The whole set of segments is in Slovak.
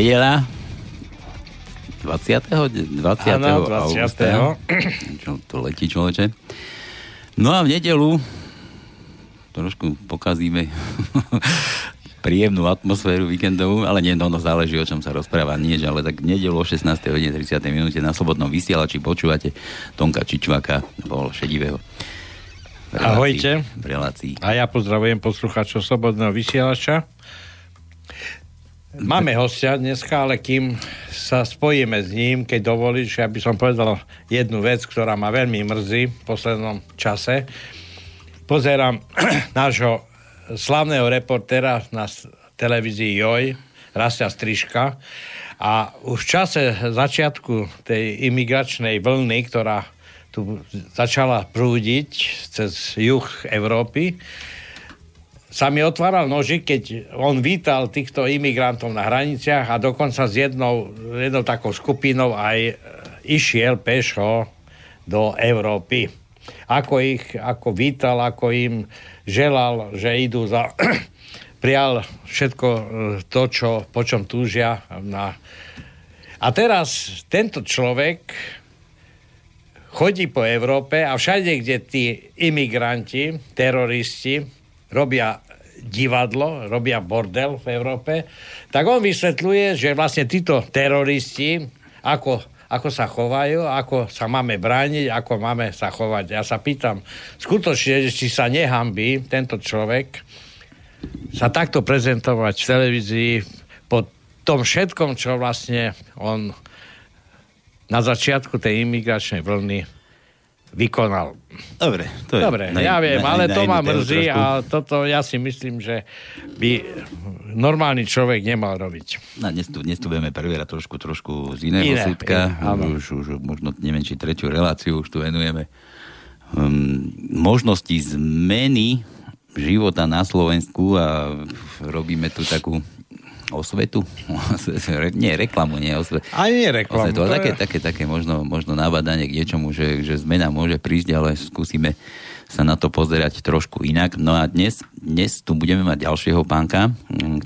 Nedela 20. 20. Áno, 20. augusta. Čo to letí človeče. No a v nedelu trošku pokazíme príjemnú atmosféru víkendovú, ale nie, no, no záleží, o čom sa rozpráva, nie, ale tak nedelu o 16. hodine 30. minúte na Slobodnom vysielači počúvate Tonka Čičvaka, bol šedivého. Relácii, Ahojte. V relácii. A ja pozdravujem poslucháčov Slobodného vysielača. Máme hostia dneska, ale kým sa spojíme s ním, keď dovolíš, ja by som povedal jednu vec, ktorá ma veľmi mrzí v poslednom čase. Pozerám nášho slavného reportéra na televízii JOJ, Rasia Striška, a už v čase začiatku tej imigračnej vlny, ktorá tu začala prúdiť cez juh Európy, sa mi otváral nožik, keď on vítal týchto imigrantov na hraniciach a dokonca s jednou, jednou takou skupinou aj e, išiel pešo do Európy. Ako ich ako vítal, ako im želal, že idú za... prijal všetko e, to, čo, po čom túžia. Na... A teraz tento človek chodí po Európe a všade, kde tí imigranti, teroristi, robia divadlo, robia bordel v Európe, tak on vysvetľuje, že vlastne títo teroristi, ako, ako sa chovajú, ako sa máme brániť, ako máme sa chovať. Ja sa pýtam, skutočne, či sa nehambí tento človek sa takto prezentovať v televízii po tom všetkom, čo vlastne on na začiatku tej imigračnej vlny vykonal. Dobre, to je... Dobre, na, ja viem, na, ale na, to ma mrzí a toto ja si myslím, že by normálny človek nemal robiť. No, dnes, tu, dnes tu budeme preverať trošku, trošku z iného Iné, súdka. Je, už, už, možno, neviem, či tretiu reláciu už tu venujeme. Um, možnosti zmeny života na Slovensku a robíme tu takú osvetu? nie, reklamu, nie osvetu. Ani nie reklamu. Osvetu, ale také, také, také možno, možno nabadanie k niečomu, že, že zmena môže prísť, ale skúsime sa na to pozerať trošku inak. No a dnes, dnes tu budeme mať ďalšieho pánka,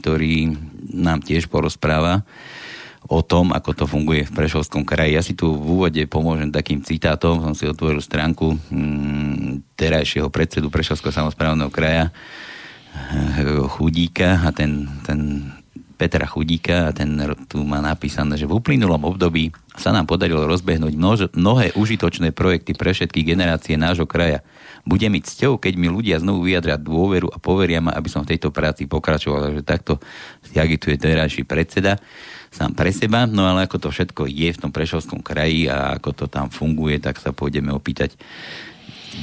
ktorý nám tiež porozpráva o tom, ako to funguje v Prešovskom kraji. Ja si tu v úvode pomôžem takým citátom. Som si otvoril stránku hm, terajšieho predsedu Prešovského samozprávneho kraja Chudíka a ten, ten Petra Chudíka a ten tu má napísané, že v uplynulom období sa nám podarilo rozbehnúť množ, mnohé užitočné projekty pre všetky generácie nášho kraja. Bude mi cťou, keď mi ľudia znovu vyjadria dôveru a poveria ma, aby som v tejto práci pokračoval. Takže takto agituje terajší predseda sám pre seba. No ale ako to všetko je v tom Prešovskom kraji a ako to tam funguje, tak sa pôjdeme opýtať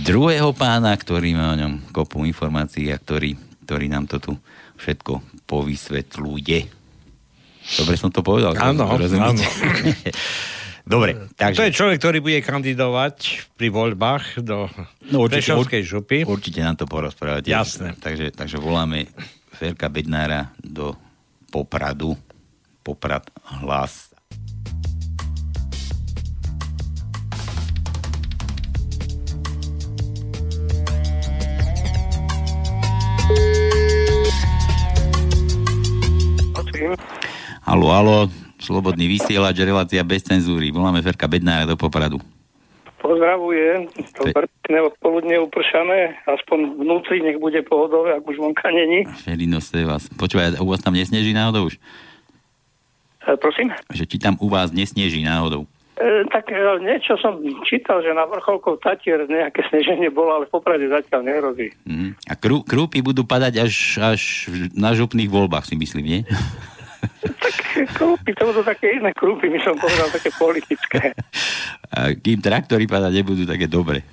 druhého pána, ktorý má o ňom kopu informácií a ktorý, ktorý nám to tu všetko povysvetľuje. Dobre som to povedal? Áno, áno. Dobre, takže... To je človek, ktorý bude kandidovať pri voľbách do no, určite, Prešovskej župy. Určite nám to porozprávate. Jasné. Takže, takže voláme Ferka Bednára do Popradu. Poprad hlas Halo, halo, slobodný vysielač, relácia bez cenzúry. Voláme Ferka Bednára do Popradu. Pozdravujem, to pekné odpoludne upršané, aspoň vnútri nech bude pohodové, ak už vonka není. Felino ste vás. Počúvaj, u vás tam nesneží náhodou už? E, prosím? Že či tam u vás nesneží náhodou? E, tak e, niečo som čítal, že na vrcholkov Tatier nejaké sneženie bolo, ale Poprade zatiaľ nehrozí. Mm. A krú, krúpy budú padať až, až na župných voľbách, si myslím, nie? tak krúpy, to budú také iné krúpy, my som povedal, také politické. Kým traktory padať nebudú také dobre.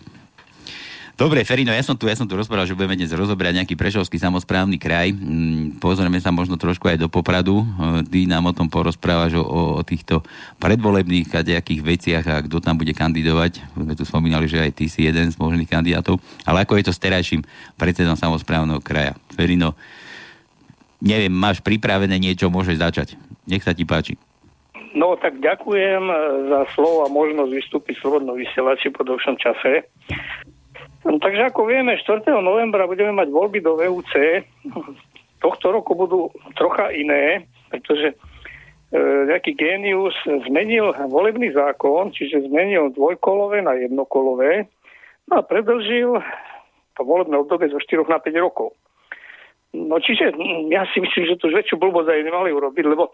Dobre, Ferino, ja som tu, ja som tu rozprával, že budeme dnes rozoberať nejaký prešovský samozprávny kraj. Mm, pozrieme sa možno trošku aj do Popradu. Ty nám o tom porozprávaš o, o týchto predvolebných a nejakých veciach a kto tam bude kandidovať. My tu spomínali, že aj ty si jeden z možných kandidátov. Ale ako je to s terajším predsedom samozprávneho kraja? Ferino, neviem, máš pripravené niečo, môžeš začať. Nech sa ti páči. No tak ďakujem e, za slovo a možnosť vystúpiť v Slobodnom vysielači po dlhšom čase. No, takže ako vieme, 4. novembra budeme mať voľby do VUC. Tohto roku budú trocha iné, pretože nejaký génius zmenil volebný zákon, čiže zmenil dvojkolové na jednokolové no a predlžil to volebné obdobie zo 4 na 5 rokov. No čiže ja si myslím, že to už väčšiu blbosť aj nemali urobiť, lebo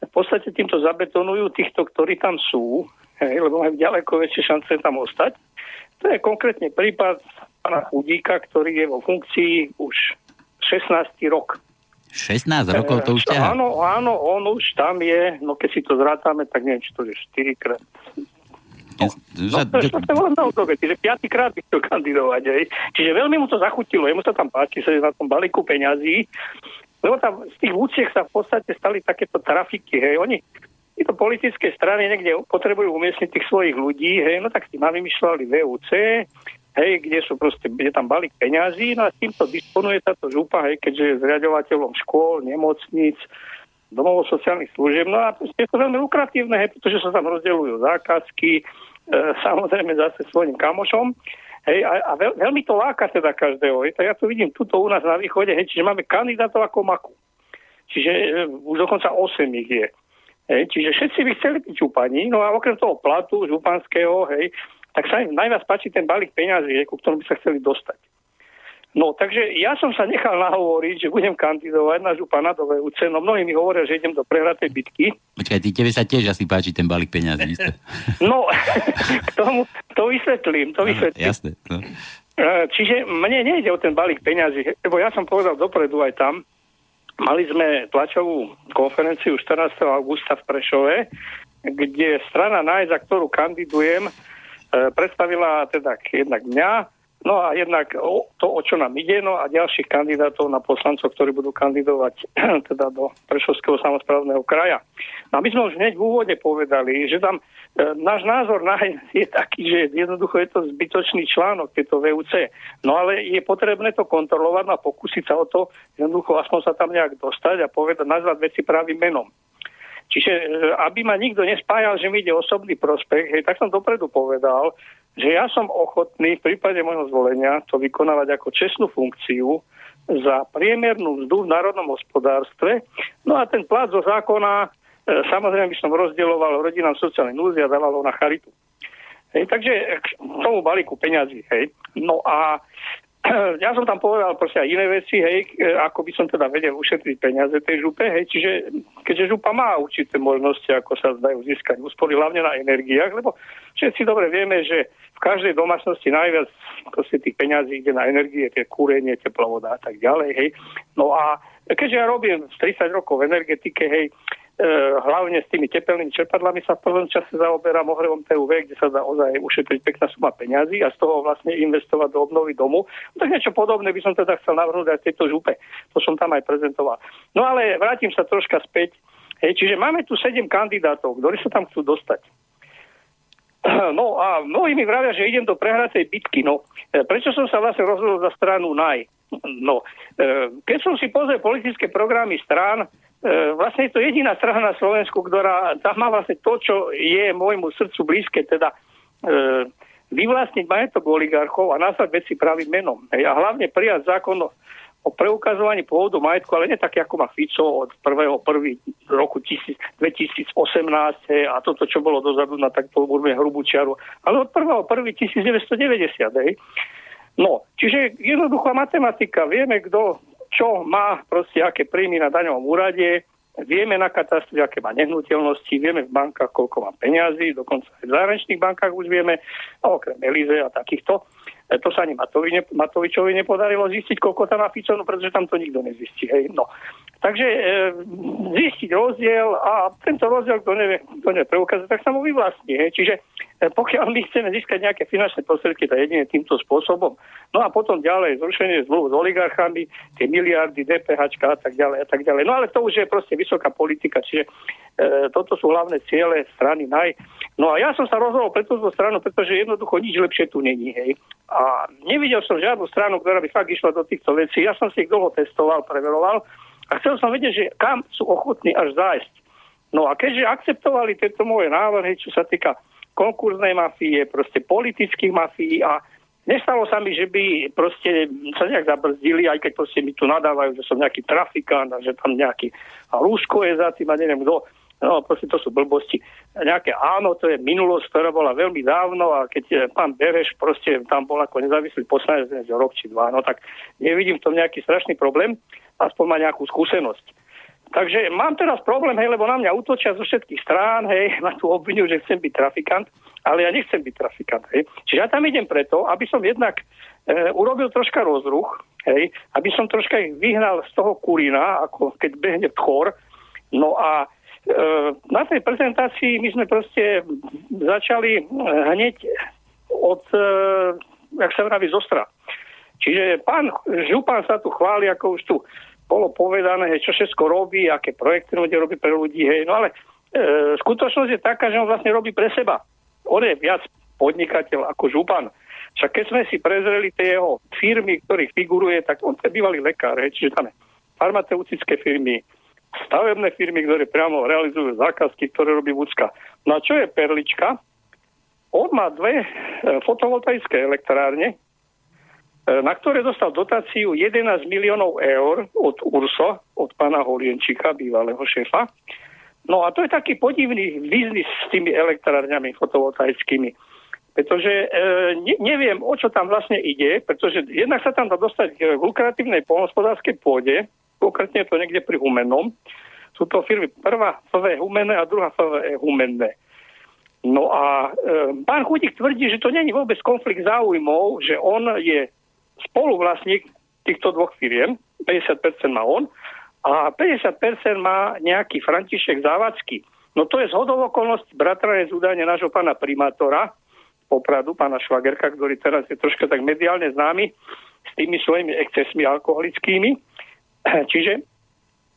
v podstate týmto zabetonujú týchto, ktorí tam sú, hej, lebo majú ďaleko väčšie šance tam ostať. To je konkrétne prípad pána Chudíka, ktorý je vo funkcii už 16. rok. 16 rokov to už ťaha? Áno, áno, on už tam je, no keď si to zrátame, tak neviem, či to je 4 krát. No, no, to, to, to volebné obdobie, čiže piatýkrát chcel kandidovať. Hej. Čiže veľmi mu to zachutilo, jemu sa tam páči, sa na tom balíku peňazí, lebo tam z tých úciek sa v podstate stali takéto trafiky, hej, oni tieto politické strany niekde potrebujú umiestniť tých svojich ľudí, hej, no tak si ma vymýšľali VUC, hej, kde sú proste, je tam balík peňazí, no a s týmto disponuje táto župa, hej, keďže je zriadovateľom škôl, nemocníc, domov sociálnych služieb, no a je to veľmi lukratívne, hej, pretože sa tam rozdeľujú zákazky, samozrejme zase svojim kamošom, Hej, a, a veľ, veľmi to láka teda každého. Hej. Tak ja to vidím tuto u nás na východe, hej, čiže máme kandidátov ako maku. Čiže e, už dokonca 8 ich je. Hej, čiže všetci by chceli byť župani, no a okrem toho platu županského, hej, tak sa im najviac páči ten balík peňazí, ku ktorom by sa chceli dostať. No, takže ja som sa nechal nahovoriť, že budem kandidovať na župana do VUC, no mnohí mi hovoria, že idem do prehratej bitky. Počkaj, ty tebe sa tiež asi páči ten balík peňazí, No, k tomu, to vysvetlím, to vysvetlím. Jasné. No. E, čiže mne nejde o ten balík peňazí, lebo ja som povedal dopredu aj tam, mali sme tlačovú konferenciu 14. augusta v Prešove, kde strana NAJ, za ktorú kandidujem, e, predstavila teda jednak mňa, No a jednak to, o čo nám ide, no a ďalších kandidátov na poslancov, ktorí budú kandidovať teda do Prešovského samozprávneho kraja. No a my sme už hneď v úvode povedali, že tam e, náš názor na, je taký, že jednoducho je to zbytočný článok, tieto VUC. No ale je potrebné to kontrolovať a pokúsiť sa o to, jednoducho aspoň sa tam nejak dostať a povedať, nazvať veci pravým menom. Čiže e, aby ma nikto nespájal, že mi ide osobný prospech, hej, tak som dopredu povedal, že ja som ochotný v prípade môjho zvolenia to vykonávať ako čestnú funkciu za priemernú mzdu v národnom hospodárstve. No a ten plat zo zákona e, samozrejme by som rozdieloval rodinám sociálnej núzy a dával ho na charitu. Hej, takže k tomu balíku peňazí. Hej. No a ja som tam povedal proste aj iné veci, hej, ako by som teda vedel ušetriť peniaze tej župe, hej, čiže keďže župa má určité možnosti, ako sa zdajú získať úspory, hlavne na energiách, lebo všetci dobre vieme, že v každej domácnosti najviac proste tých peňazí ide na energie, tie kúrenie, teplovoda a tak ďalej, hej. No a keďže ja robím 30 rokov v energetike, hej, E, hlavne s tými tepelnými čerpadlami sa v prvom čase zaoberám ohrevom TUV, kde sa dá ozaj ušetriť pekná suma peňazí a z toho vlastne investovať do obnovy domu. No, tak niečo podobné by som teda chcel navrhnúť aj tejto župe. To som tam aj prezentoval. No ale vrátim sa troška späť. Hej, čiže máme tu sedem kandidátov, ktorí sa tam chcú dostať. No a mnohí mi vravia, že idem do prehratej bitky. No, e, prečo som sa vlastne rozhodol za stranu NAJ? No, e, keď som si pozrel politické programy strán, E, vlastne je to jediná strana na Slovensku, ktorá má vlastne to, čo je môjmu srdcu blízke, teda e, vyvlastniť majetok oligarchov a nazvať veci pravým menom. Hej, a hlavne prijať zákon o, preukazovaní pôvodu majetku, ale nie také, ako má Fico od 1. 1. roku 2018 hej, a toto, čo bolo dozadu na takto urme hrubú čiaru, ale od 1. 1. 1990. Hej. No, čiže jednoduchá matematika. Vieme, kto čo má proste aké príjmy na daňovom úrade, vieme na katastri, aké má nehnuteľnosti, vieme v bankách, koľko má peňazí, dokonca aj v zahraničných bankách už vieme, okrem Elize a takýchto. E, to sa ani Matovi, Matovičovi nepodarilo zistiť, koľko tam má Fico, no pretože tam to nikto nezistí. Hej. No. Takže e, zistiť rozdiel a tento rozdiel, kto nevie, kto nevie preukázať, tak sa mu vyvlastní. Hej. Čiže pokiaľ my chceme získať nejaké finančné prostriedky, to jedine týmto spôsobom. No a potom ďalej zrušenie zmluv s oligarchami, tie miliardy, DPH a tak ďalej a tak ďalej. No ale to už je proste vysoká politika, čiže e, toto sú hlavné ciele strany NAJ. No a ja som sa rozhodol pre túto stranu, pretože jednoducho nič lepšie tu není. Hej. A nevidel som žiadnu stranu, ktorá by fakt išla do týchto vecí. Ja som si ich dlho testoval, preveroval a chcel som vedieť, že kam sú ochotní až zájsť. No a keďže akceptovali tieto moje návrhy, čo sa týka konkurznej mafie, proste politických mafií a nestalo sa mi, že by proste sa nejak zabrzdili, aj keď proste mi tu nadávajú, že som nejaký trafikant a že tam nejaký rúško je za tým a neviem kto. No, proste to sú blbosti. Nejaké áno, to je minulosť, ktorá bola veľmi dávno a keď je pán Bereš proste tam bol ako nezávislý poslanec rok či dva, no tak nevidím v tom nejaký strašný problém, aspoň má nejakú skúsenosť. Takže mám teraz problém, hej, lebo na mňa útočia zo všetkých strán, hej, ma tu obvinujú, že chcem byť trafikant, ale ja nechcem byť trafikant, hej. Čiže ja tam idem preto, aby som jednak e, urobil troška rozruch, hej, aby som troška ich vyhnal z toho kulína, ako keď behne chor, no a E, na tej prezentácii my sme proste začali hneď od, e, jak sa vraví, zostra. Čiže pán Župan sa tu chváli, ako už tu bolo povedané, čo všetko robí, aké projekty bude robiť pre ľudí, hej. No ale e, skutočnosť je taká, že on vlastne robí pre seba. On je viac podnikateľ ako Župan. Však keď sme si prezreli tie jeho firmy, ktorých figuruje, tak on je bývalý lekár, hej, čiže tam farmaceutické firmy, stavebné firmy, ktoré priamo realizujú zákazky, ktoré robí Vúcka. No a čo je perlička? On má dve e, fotovoltaické elektrárne, na ktoré dostal dotáciu 11 miliónov eur od URSO, od pána Holienčíka, bývalého šéfa. No a to je taký podivný biznis s tými elektrárňami fotovoltaickými. Pretože e, ne, neviem, o čo tam vlastne ide, pretože jednak sa tam dá dostať k lukratívnej polnospodárskej pôde, konkrétne to niekde pri Humennom. Sú to firmy prvá FV Humenné a druhá FV Humenné. No a e, pán Chudík tvrdí, že to není vôbec konflikt záujmov, že on je spoluvlastník týchto dvoch firiem, 50% má on, a 50% má nejaký František Závacký. No to je z okolností bratranec údajne nášho pána primátora, Popradu, pána Švagerka, ktorý teraz je troška tak mediálne známy s tými svojimi excesmi alkoholickými. Čiže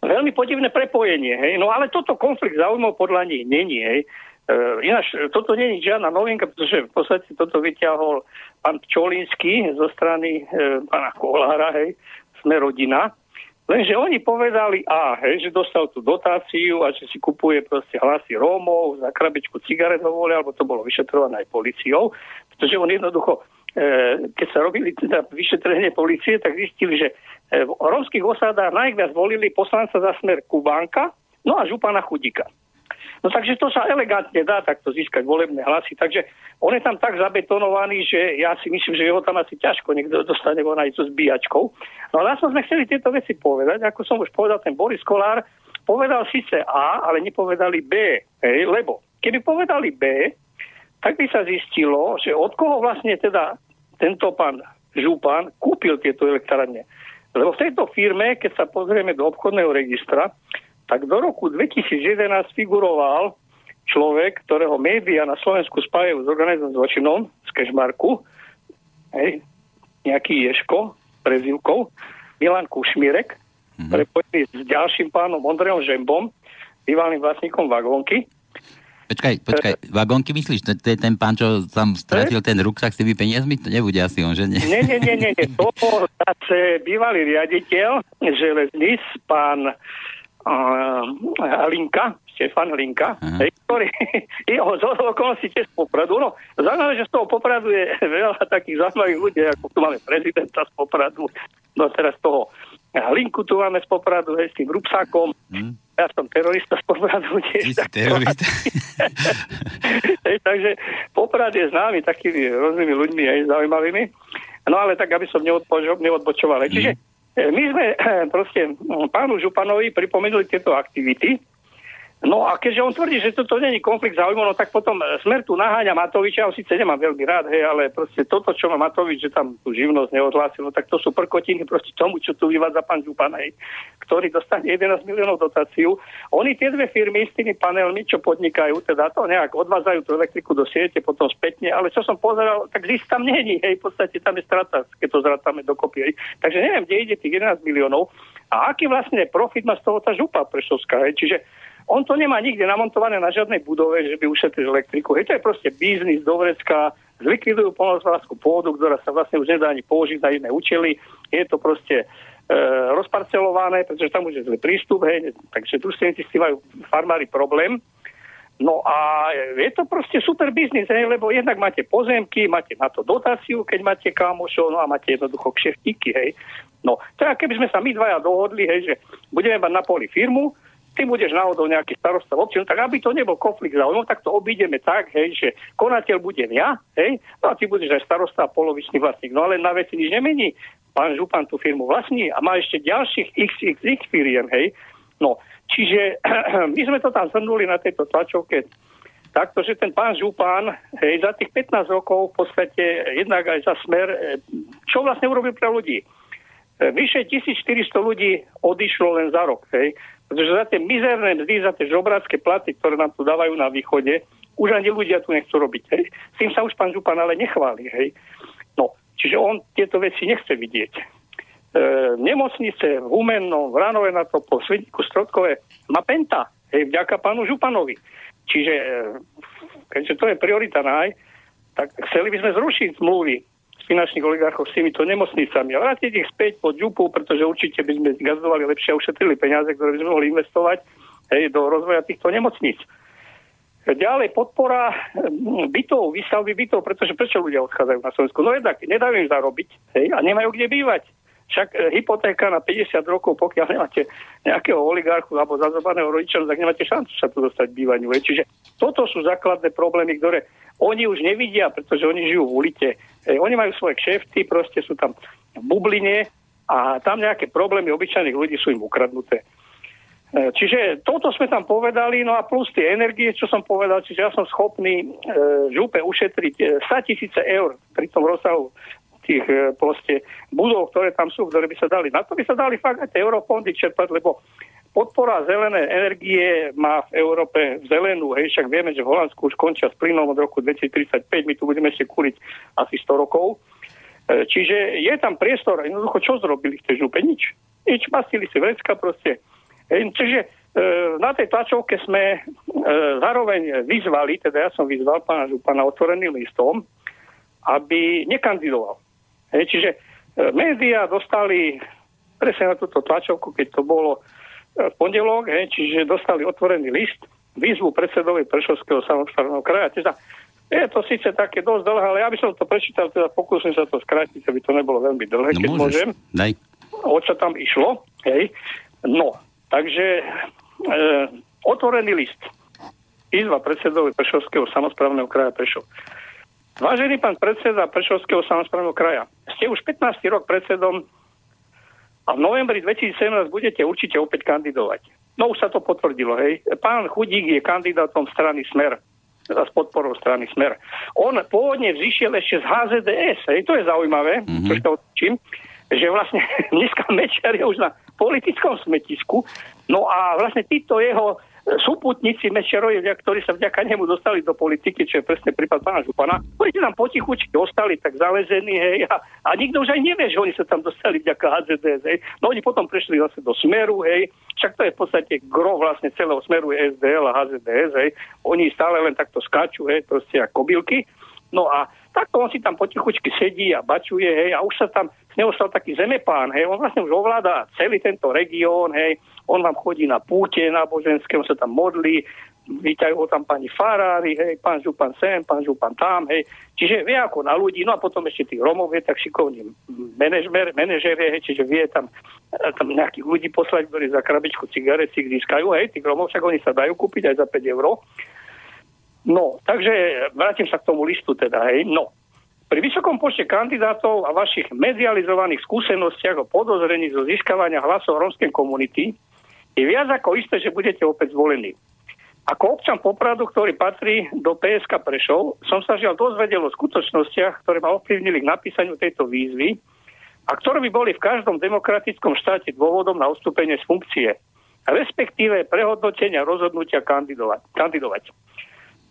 veľmi podivné prepojenie. Hej? No ale toto konflikt záujmov podľa nich není. Hej? E, ináč, toto nie je žiadna novinka, pretože v podstate toto vyťahol pán Čolínsky zo strany e, pána Kolára, hej, sme rodina. Lenže oni povedali, a, hej, že dostal tú dotáciu a že si kupuje proste hlasy Rómov za krabičku cigaret hovorí, alebo to bolo vyšetrované aj policiou, pretože on jednoducho E, keď sa robili teda vyšetrenie policie, tak zistili, že e, v romských osádach najviac volili poslanca za smer Kubánka, no a župana Chudika. No takže to sa elegantne dá takto získať volebné hlasy. Takže on je tam tak zabetonovaný, že ja si myslím, že jeho tam asi ťažko niekto dostane von aj so zbíjačkou. No ale sme chceli tieto veci povedať. Ako som už povedal, ten Boris Kolár povedal síce A, ale nepovedali B. Hej, lebo keby povedali B, tak by sa zistilo, že od koho vlastne teda tento pán Župan kúpil tieto elektrárne. Lebo v tejto firme, keď sa pozrieme do obchodného registra, tak do roku 2011 figuroval človek, ktorého médiá na Slovensku spájajú s organizovaným zločinom z Kešmarku, hej, nejaký Ješko, prezivkou, Milan Kušmirek, mm-hmm. prepojený s ďalším pánom Ondrejom Žembom, bývalým vlastníkom vagónky. Počkaj, počkaj, vagónky myslíš? To, to je ten pán, čo tam stratil ten ruksak s tými peniazmi? To nebude asi on, že nie? Nie, nie, nie, nie. To bývalý riaditeľ železnic, pán uh, Linka, Štefan Linka, hej, ktorý jeho z okolností tiež z Popradu. No, zaujímavé, že z toho Popradu je veľa takých zaujímavých ľudí, ako tu máme prezidenta z Popradu, no teraz toho Linku tu máme z Popradu, hej, s tým Rupsákom. Hmm. Ja som terorista z Popradu tiež. Tak terorista. hej, takže Poprad je známy takými rôznymi ľuďmi, aj zaujímavými. No ale tak, aby som neodbočoval. Hmm. Čiže eh, my sme proste hm, pánu Županovi pripomenuli tieto aktivity, No a keďže on tvrdí, že toto není konflikt záujmov, no tak potom e, smer tu naháňa Matoviča, ja síce nemám veľmi rád, hej, ale proste toto, čo má Matovič, že tam tú živnosť neodhlásil, no tak to sú prkotiny proti tomu, čo tu vyvádza pán Župan, hej, ktorý dostane 11 miliónov dotáciu. Oni tie dve firmy s tými panelmi, čo podnikajú, teda to nejak odvádzajú tú elektriku do siete, potom spätne, ale čo som pozeral, tak zisk tam není, hej, v podstate tam je strata, keď to zrátame dokopy, hej. Takže neviem, kde ide tých 11 miliónov a aký vlastne profit má z toho tá župa Prešovská, hej, čiže on to nemá nikde namontované na žiadnej budove, že by ušetril elektriku. Hej, to je proste biznis do vrecka, zlikvidujú polnospodárskú pôdu, ktorá sa vlastne už nedá ani použiť na iné účely. Je to proste e, rozparcelované, pretože tam už je zlý prístup, hej, takže družstevníci si majú farmári problém. No a je to proste super biznis, hej, lebo jednak máte pozemky, máte na to dotáciu, keď máte kamošov, no a máte jednoducho kšeftíky, hej. No, teda keby sme sa my dvaja dohodli, hej, že budeme mať na poli firmu, ty budeš náhodou nejaký starosta v obci, no tak aby to nebol konflikt záujmov, tak to obídeme tak, hej, že konateľ budem ja, hej, no a ty budeš aj starosta a polovičný vlastník. No ale na veci nič nemení. Pán Župan tú firmu vlastní a má ešte ďalších XXX firiem, hej. No, čiže my sme to tam zhrnuli na tejto tlačovke takto, že ten pán Župan hej, za tých 15 rokov v podstate jednak aj za smer, e, čo vlastne urobil pre ľudí? E, vyše 1400 ľudí odišlo len za rok, hej, pretože za tie mizerné mzdy, za tie žobrácké platy, ktoré nám tu dávajú na východe, už ani ľudia tu nechcú robiť. Hej. S tým sa už pán Župan ale nechváli. Hej. No, čiže on tieto veci nechce vidieť. E, nemocnice v Humennom, v Ranove na to, po Svidníku Strotkové má penta, hej, vďaka pánu Županovi. Čiže e, keďže to je priorita náj, tak chceli by sme zrušiť zmluvy finančných oligarchov s týmito nemocnicami a vrátiť ich späť pod župu, pretože určite by sme gazdovali lepšie a ušetrili peniaze, ktoré by sme mohli investovať hej, do rozvoja týchto nemocníc. Ďalej podpora bytov, výstavby bytov, pretože prečo ľudia odchádzajú na Slovensku? No jednak nedajú im zarobiť hej, a nemajú kde bývať. Však e, hypotéka na 50 rokov, pokiaľ nemáte nejakého oligarchu alebo zazobaného rodiča, tak nemáte šancu sa tu dostať bývaniu. Čiže toto sú základné problémy, ktoré oni už nevidia, pretože oni žijú v ulite. E, oni majú svoje kšefty, proste sú tam v bubline a tam nejaké problémy obyčajných ľudí sú im ukradnuté. E, čiže toto sme tam povedali, no a plus tie energie, čo som povedal, čiže ja som schopný e, župe ušetriť 100 tisíce eur pri tom rozsahu tých e, proste budov, ktoré tam sú, ktoré by sa dali. Na to by sa dali fakt aj tie eurofondy čerpať, lebo podpora zelené energie má v Európe zelenú, hej, však vieme, že v Holandsku už končia s plynom od roku 2035, my tu budeme ešte kúriť asi 100 rokov. E, čiže je tam priestor, jednoducho čo zrobili v tej župe? Nič. Nič, mastili si vrecka proste. Hej, čiže e, na tej tlačovke sme zároveň vyzvali, teda ja som vyzval pána Župana otvoreným listom, aby nekandidoval. Hej, čiže e, médiá dostali presne na túto tlačovku, keď to bolo e, v pondelok, hej, čiže dostali otvorený list, výzvu predsedovi Prešovského samozprávneho kraja. Teda, je to síce také dosť dlhé, ale ja by som to prečítal, teda pokúsim sa to skrátiť, aby to nebolo veľmi dlhé, no, keď môžeš. môžem. Daj. O čo tam išlo. Hej. No, takže e, otvorený list. Výzva predsedovi Prešovského samozprávneho kraja Prešov. Vážený pán predseda Prešovského samozprávneho kraja, ste už 15. rok predsedom a v novembri 2017 budete určite opäť kandidovať. No už sa to potvrdilo, hej. Pán Chudík je kandidátom strany Smer s podporou strany Smer. On pôvodne vzýšiel ešte z HZDS, hej, to je zaujímavé, mm-hmm. troška odčím, že vlastne dneska Mečer je už na politickom smetisku, no a vlastne títo jeho súputníci Mešerovi, ktorí sa vďaka nemu dostali do politiky, čo je presne prípad pána Župana, oni tam potichučky ostali tak zalezení, hej, a, a nikto už aj nevie, že oni sa tam dostali vďaka HZDS, hej. No oni potom prešli zase do Smeru, hej, však to je v podstate gro vlastne celého Smeru SDL a HZDS, hej. Oni stále len takto skáču, hej, proste ako kobylky. No a takto on si tam potichučky sedí a bačuje, hej, a už sa tam z neho stal taký zemepán, hej, on vlastne už ovláda celý tento región, hej, on vám chodí na púte náboženské, on sa tam modlí, vítajú ho tam pani Farári, hej, pán Župan sem, pán Župan tam, hej. Čiže vie ako na ľudí, no a potom ešte tých Romov je tak šikovný manažer, manažer hej, čiže vie tam, tam nejakých ľudí poslať, ktorí za krabičku cigaret si získajú, hej, tých Romov, však oni sa dajú kúpiť aj za 5 eur. No, takže vrátim sa k tomu listu teda, hej, no. Pri vysokom počte kandidátov a vašich medializovaných skúsenostiach o podozrení zo získavania hlasov rómskej komunity je viac ako isté, že budete opäť zvolení. Ako občan Popradu, ktorý patrí do PSK Prešov, som sa žiaľ dozvedel o skutočnostiach, ktoré ma ovplyvnili k napísaniu tejto výzvy a ktoré by boli v každom demokratickom štáte dôvodom na ustúpenie z funkcie, respektíve prehodnotenia rozhodnutia kandidovať. kandidovať.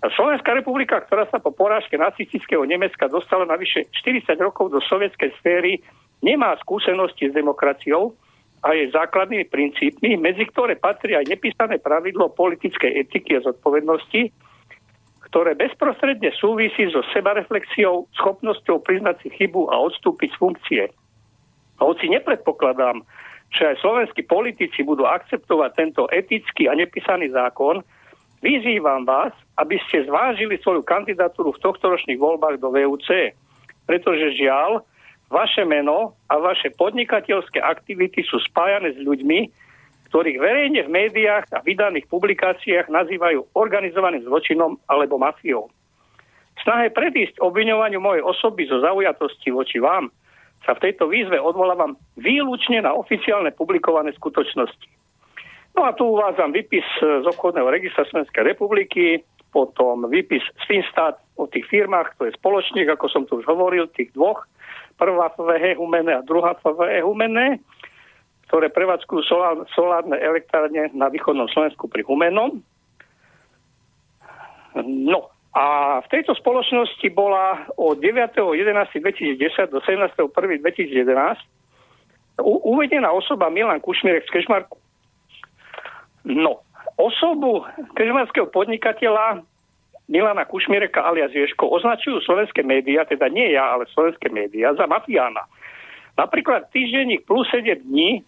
Slovenská republika, ktorá sa po porážke nacistického Nemecka dostala na vyše 40 rokov do sovietskej sféry, nemá skúsenosti s demokraciou, a jej základnými princípmi, medzi ktoré patrí aj nepísané pravidlo politickej etiky a zodpovednosti, ktoré bezprostredne súvisí so sebareflexiou, schopnosťou priznať si chybu a odstúpiť z funkcie. A hoci nepredpokladám, že aj slovenskí politici budú akceptovať tento etický a nepísaný zákon, vyzývam vás, aby ste zvážili svoju kandidatúru v tohtoročných voľbách do VUC, pretože žiaľ, vaše meno a vaše podnikateľské aktivity sú spájane s ľuďmi, ktorých verejne v médiách a vydaných publikáciách nazývajú organizovaným zločinom alebo mafiou. V snahe predísť obviňovaniu mojej osoby zo zaujatosti voči vám sa v tejto výzve odvolávam výlučne na oficiálne publikované skutočnosti. No a tu uvádzam výpis z obchodného registra Slovenskej republiky, potom výpis z Finstat o tých firmách, to je spoločník, ako som tu už hovoril, tých dvoch, prvá FVE Humene a druhá FVE Humene, ktoré prevádzkujú solár, solárne elektrárne na východnom Slovensku pri Humenom. No a v tejto spoločnosti bola od 9.11.2010 do 17.1.2011 uvedená osoba Milan Kušmirek z Kešmarku. No, osobu kežmarského podnikateľa Milana Kušmireka alias Ješko označujú slovenské médiá, teda nie ja, ale slovenské médiá, za mafiána. Napríklad týždenník plus 7 dní,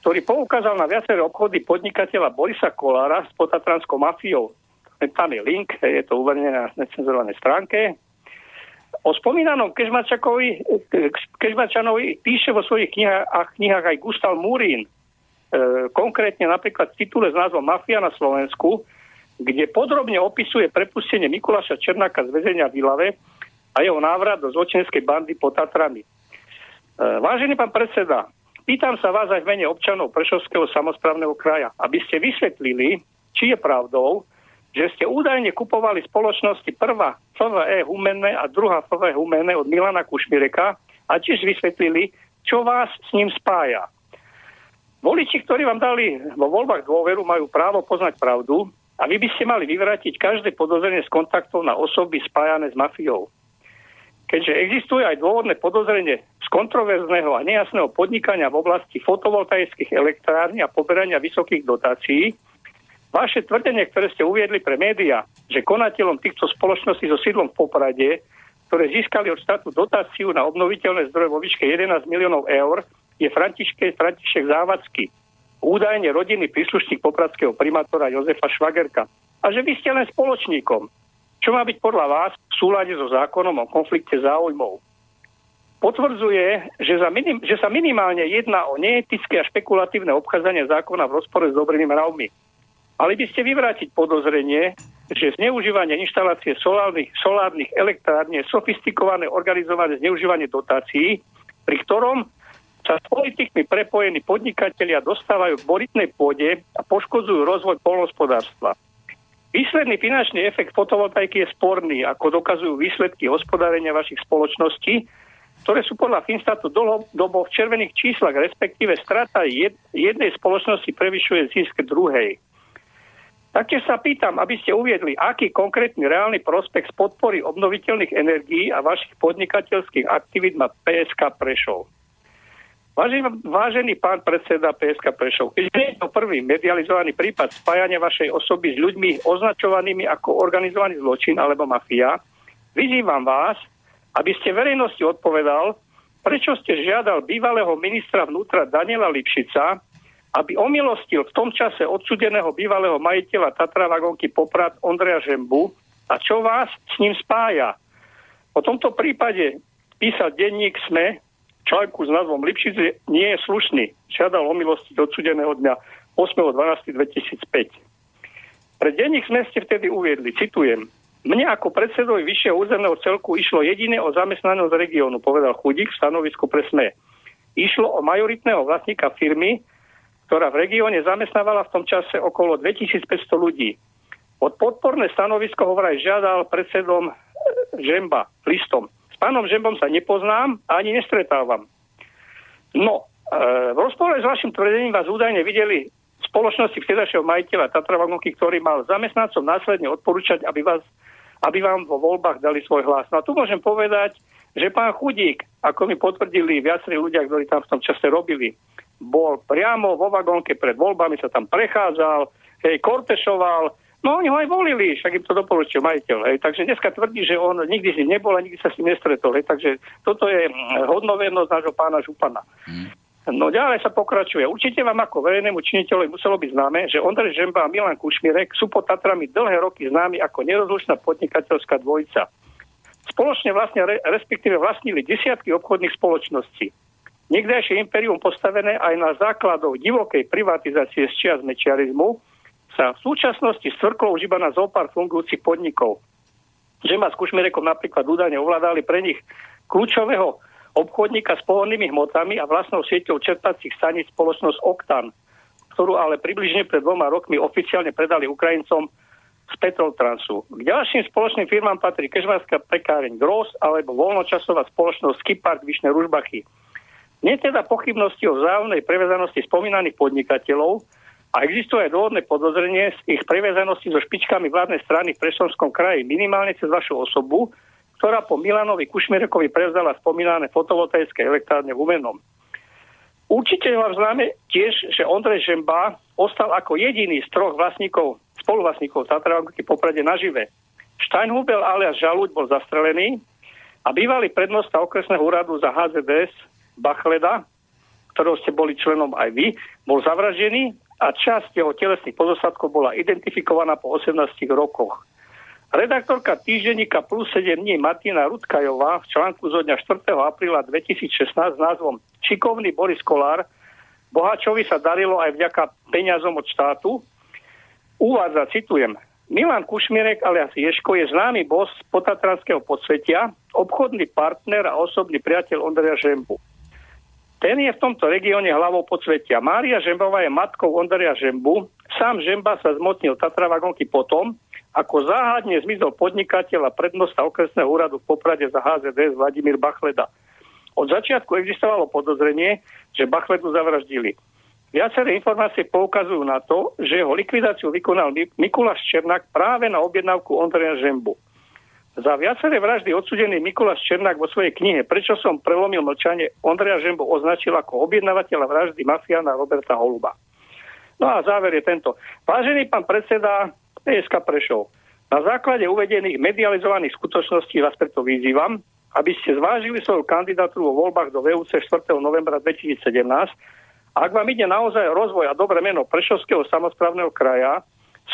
ktorý poukázal na viaceré obchody podnikateľa Borisa Kolára s potatranskou mafiou tam je link, je to uvedené na necenzurovanej stránke. O spomínanom Kežmačanovi píše vo svojich knihách, knihách aj Gustav Murín, e, konkrétne napríklad v titule s názvom Mafia na Slovensku, kde podrobne opisuje prepustenie Mikuláša Černáka z väzenia v Ilave a jeho návrat do zločineckej bandy pod Tatrami. E, vážený pán predseda, pýtam sa vás aj v mene občanov Prešovského samozprávneho kraja, aby ste vysvetlili, či je pravdou, že ste údajne kupovali spoločnosti prvá FVE Humene a druhá FVE Humene od Milana Kušmireka a tiež vysvetlili, čo vás s ním spája. Voliči, ktorí vám dali vo voľbách dôveru, majú právo poznať pravdu a vy by ste mali vyvrátiť každé podozrenie z kontaktov na osoby spájané s mafiou. Keďže existuje aj dôvodné podozrenie z kontroverzného a nejasného podnikania v oblasti fotovoltaických elektrární a poberania vysokých dotácií, Vaše tvrdenie, ktoré ste uviedli pre médiá, že konateľom týchto spoločností so sídlom v Poprade, ktoré získali od štátu dotáciu na obnoviteľné zdroje vo výške 11 miliónov eur, je Františke, František Závadsky, údajne rodinný príslušník popradského primátora Jozefa Švagerka. A že vy ste len spoločníkom, čo má byť podľa vás v súlade so zákonom o konflikte záujmov. Potvrdzuje, že, za minim, že sa minimálne jedná o neetické a špekulatívne obchádzanie zákona v rozpore s dobrými mravmi. Mali by ste vyvrátiť podozrenie, že zneužívanie inštalácie solárnych, solárnych elektrární je sofistikované organizované zneužívanie dotácií, pri ktorom sa s politikmi prepojení podnikatelia dostávajú k boritnej pôde a poškodzujú rozvoj polnospodárstva. Výsledný finančný efekt fotovoltaiky je sporný, ako dokazujú výsledky hospodárenia vašich spoločností, ktoré sú podľa Finstatu dlhodobo v červených číslach, respektíve strata jednej spoločnosti prevyšuje zisk druhej. Taktiež sa pýtam, aby ste uviedli, aký konkrétny reálny prospekt z podpory obnoviteľných energií a vašich podnikateľských aktivít má PSK Prešov. Vážený, vážený pán predseda PSK Prešov, keď je to prvý medializovaný prípad spájania vašej osoby s ľuďmi označovanými ako organizovaný zločin alebo mafia, vyzývam vás, aby ste verejnosti odpovedal, prečo ste žiadal bývalého ministra vnútra Daniela Lipšica, aby omilostil v tom čase odsudeného bývalého majiteľa Tatra Vagonky Poprad Ondreja Žembu a čo vás s ním spája. O tomto prípade písal denník SME článku s názvom Lipšice nie je slušný. Žiadal o milosti odsudeného dňa 8.12.2005. Pre denník SME ste vtedy uviedli, citujem, mne ako predsedovi vyššieho územného celku išlo jediné o zamestnanosť regiónu, povedal Chudík v stanovisku pre SME. Išlo o majoritného vlastníka firmy, ktorá v regióne zamestnávala v tom čase okolo 2500 ľudí. Od podporné stanovisko ho vraj žiadal predsedom e, Žemba listom. Pánom Žembom sa nepoznám a ani nestretávam. No, e, v rozpore s vašim tvrdením vás údajne videli spoločnosti vtedajšieho majiteľa Tatravagonky, ktorý mal zamestnancom následne odporúčať, aby, vás, aby vám vo voľbách dali svoj hlas. No a tu môžem povedať, že pán Chudík, ako mi potvrdili viacerí ľudia, ktorí tam v tom čase robili, bol priamo vo vagónke pred voľbami, sa tam prechádzal, hej, kortešoval, No oni ho aj volili, však im to doporučil majiteľ. Hej. Takže dneska tvrdí, že on nikdy s ním nebol a nikdy sa s ním nestretol. Hej. Takže toto je hm, hodnovernosť nášho pána Župana. Hmm. No ďalej sa pokračuje. Určite vám ako verejnému činiteľovi muselo byť známe, že Ondrej Žemba a Milan Kušmirek sú pod Tatrami dlhé roky známi ako nerozlučná podnikateľská dvojica. Spoločne vlastne, respektíve vlastnili desiatky obchodných spoločností. niekdejšie imperium postavené aj na základoch divokej privatizácie z čias mečiarizmu, sa v súčasnosti stvrklo už iba na zopár fungujúcich podnikov. Že ma s Kušmerekom napríklad údajne ovládali pre nich kľúčového obchodníka s pohodnými hmotami a vlastnou sieťou čerpacích staníc spoločnosť Oktan, ktorú ale približne pred dvoma rokmi oficiálne predali Ukrajincom z Petrotransu. K ďalším spoločným firmám patrí Kežmarská pekáreň Gross alebo voľnočasová spoločnosť Skipark Vyšné Ružbachy. Nie teda pochybnosti o vzájomnej prevezanosti spomínaných podnikateľov, a existuje dôvodné podozrenie z ich prevezenosti so špičkami vládnej strany v Presonskom kraji, minimálne cez vašu osobu, ktorá po Milanovi Kušmerekovi prevzala spomínané fotovoltaické elektrárne v Umenom. Určite vám známe tiež, že Ondrej Žemba ostal ako jediný z troch vlastníkov, spoluvlastníkov Tatravanky poprade nažive. Steinhubel alias Žaluď bol zastrelený a bývalý prednosta okresného úradu za HZDS Bachleda, ktorého ste boli členom aj vy, bol zavraždený a časť jeho telesných pozostatkov bola identifikovaná po 18 rokoch. Redaktorka týždenníka plus 7 dní Martina Rudkajová v článku zo dňa 4. apríla 2016 s názvom Čikovný Boris Kolár Bohačovi sa darilo aj vďaka peniazom od štátu. Uvádza, citujem, Milan Kušmirek alias Ješko je známy boss potatranského podsvetia, obchodný partner a osobný priateľ Ondreja Žembu. Ten je v tomto regióne hlavou podsvetia. Mária Žembová je matkou Ondreja Žembu. Sám Žemba sa zmocnil Tatravagonky potom, ako záhadne zmizol podnikateľ a prednosta okresného úradu v Poprade za HZD Vladimír Bachleda. Od začiatku existovalo podozrenie, že Bachledu zavraždili. Viaceré informácie poukazujú na to, že jeho likvidáciu vykonal Mikuláš Černák práve na objednávku Ondreja Žembu. Za viaceré vraždy odsudený Mikuláš Černák vo svojej knihe Prečo som prelomil mlčanie Ondreja Žembo označil ako objednávateľa vraždy mafiána Roberta Holuba. No a záver je tento. Vážený pán predseda PSK Prešov, na základe uvedených medializovaných skutočností vás preto vyzývam, aby ste zvážili svoju kandidatúru vo voľbách do VUC 4. novembra 2017. Ak vám ide naozaj rozvoj a dobré meno Prešovského samozprávneho kraja,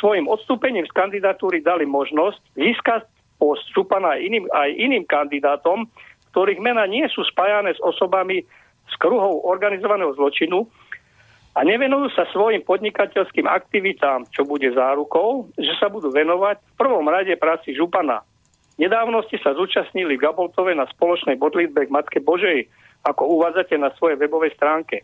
svojim odstúpením z kandidatúry dali možnosť získať post župana aj iným, aj iným kandidátom, ktorých mena nie sú spájane s osobami z kruhov organizovaného zločinu a nevenujú sa svojim podnikateľským aktivitám, čo bude zárukou, že sa budú venovať v prvom rade práci župana. Nedávno ste sa zúčastnili v Gaboltove na spoločnej modlitbe k Matke Božej, ako uvádzate na svojej webovej stránke.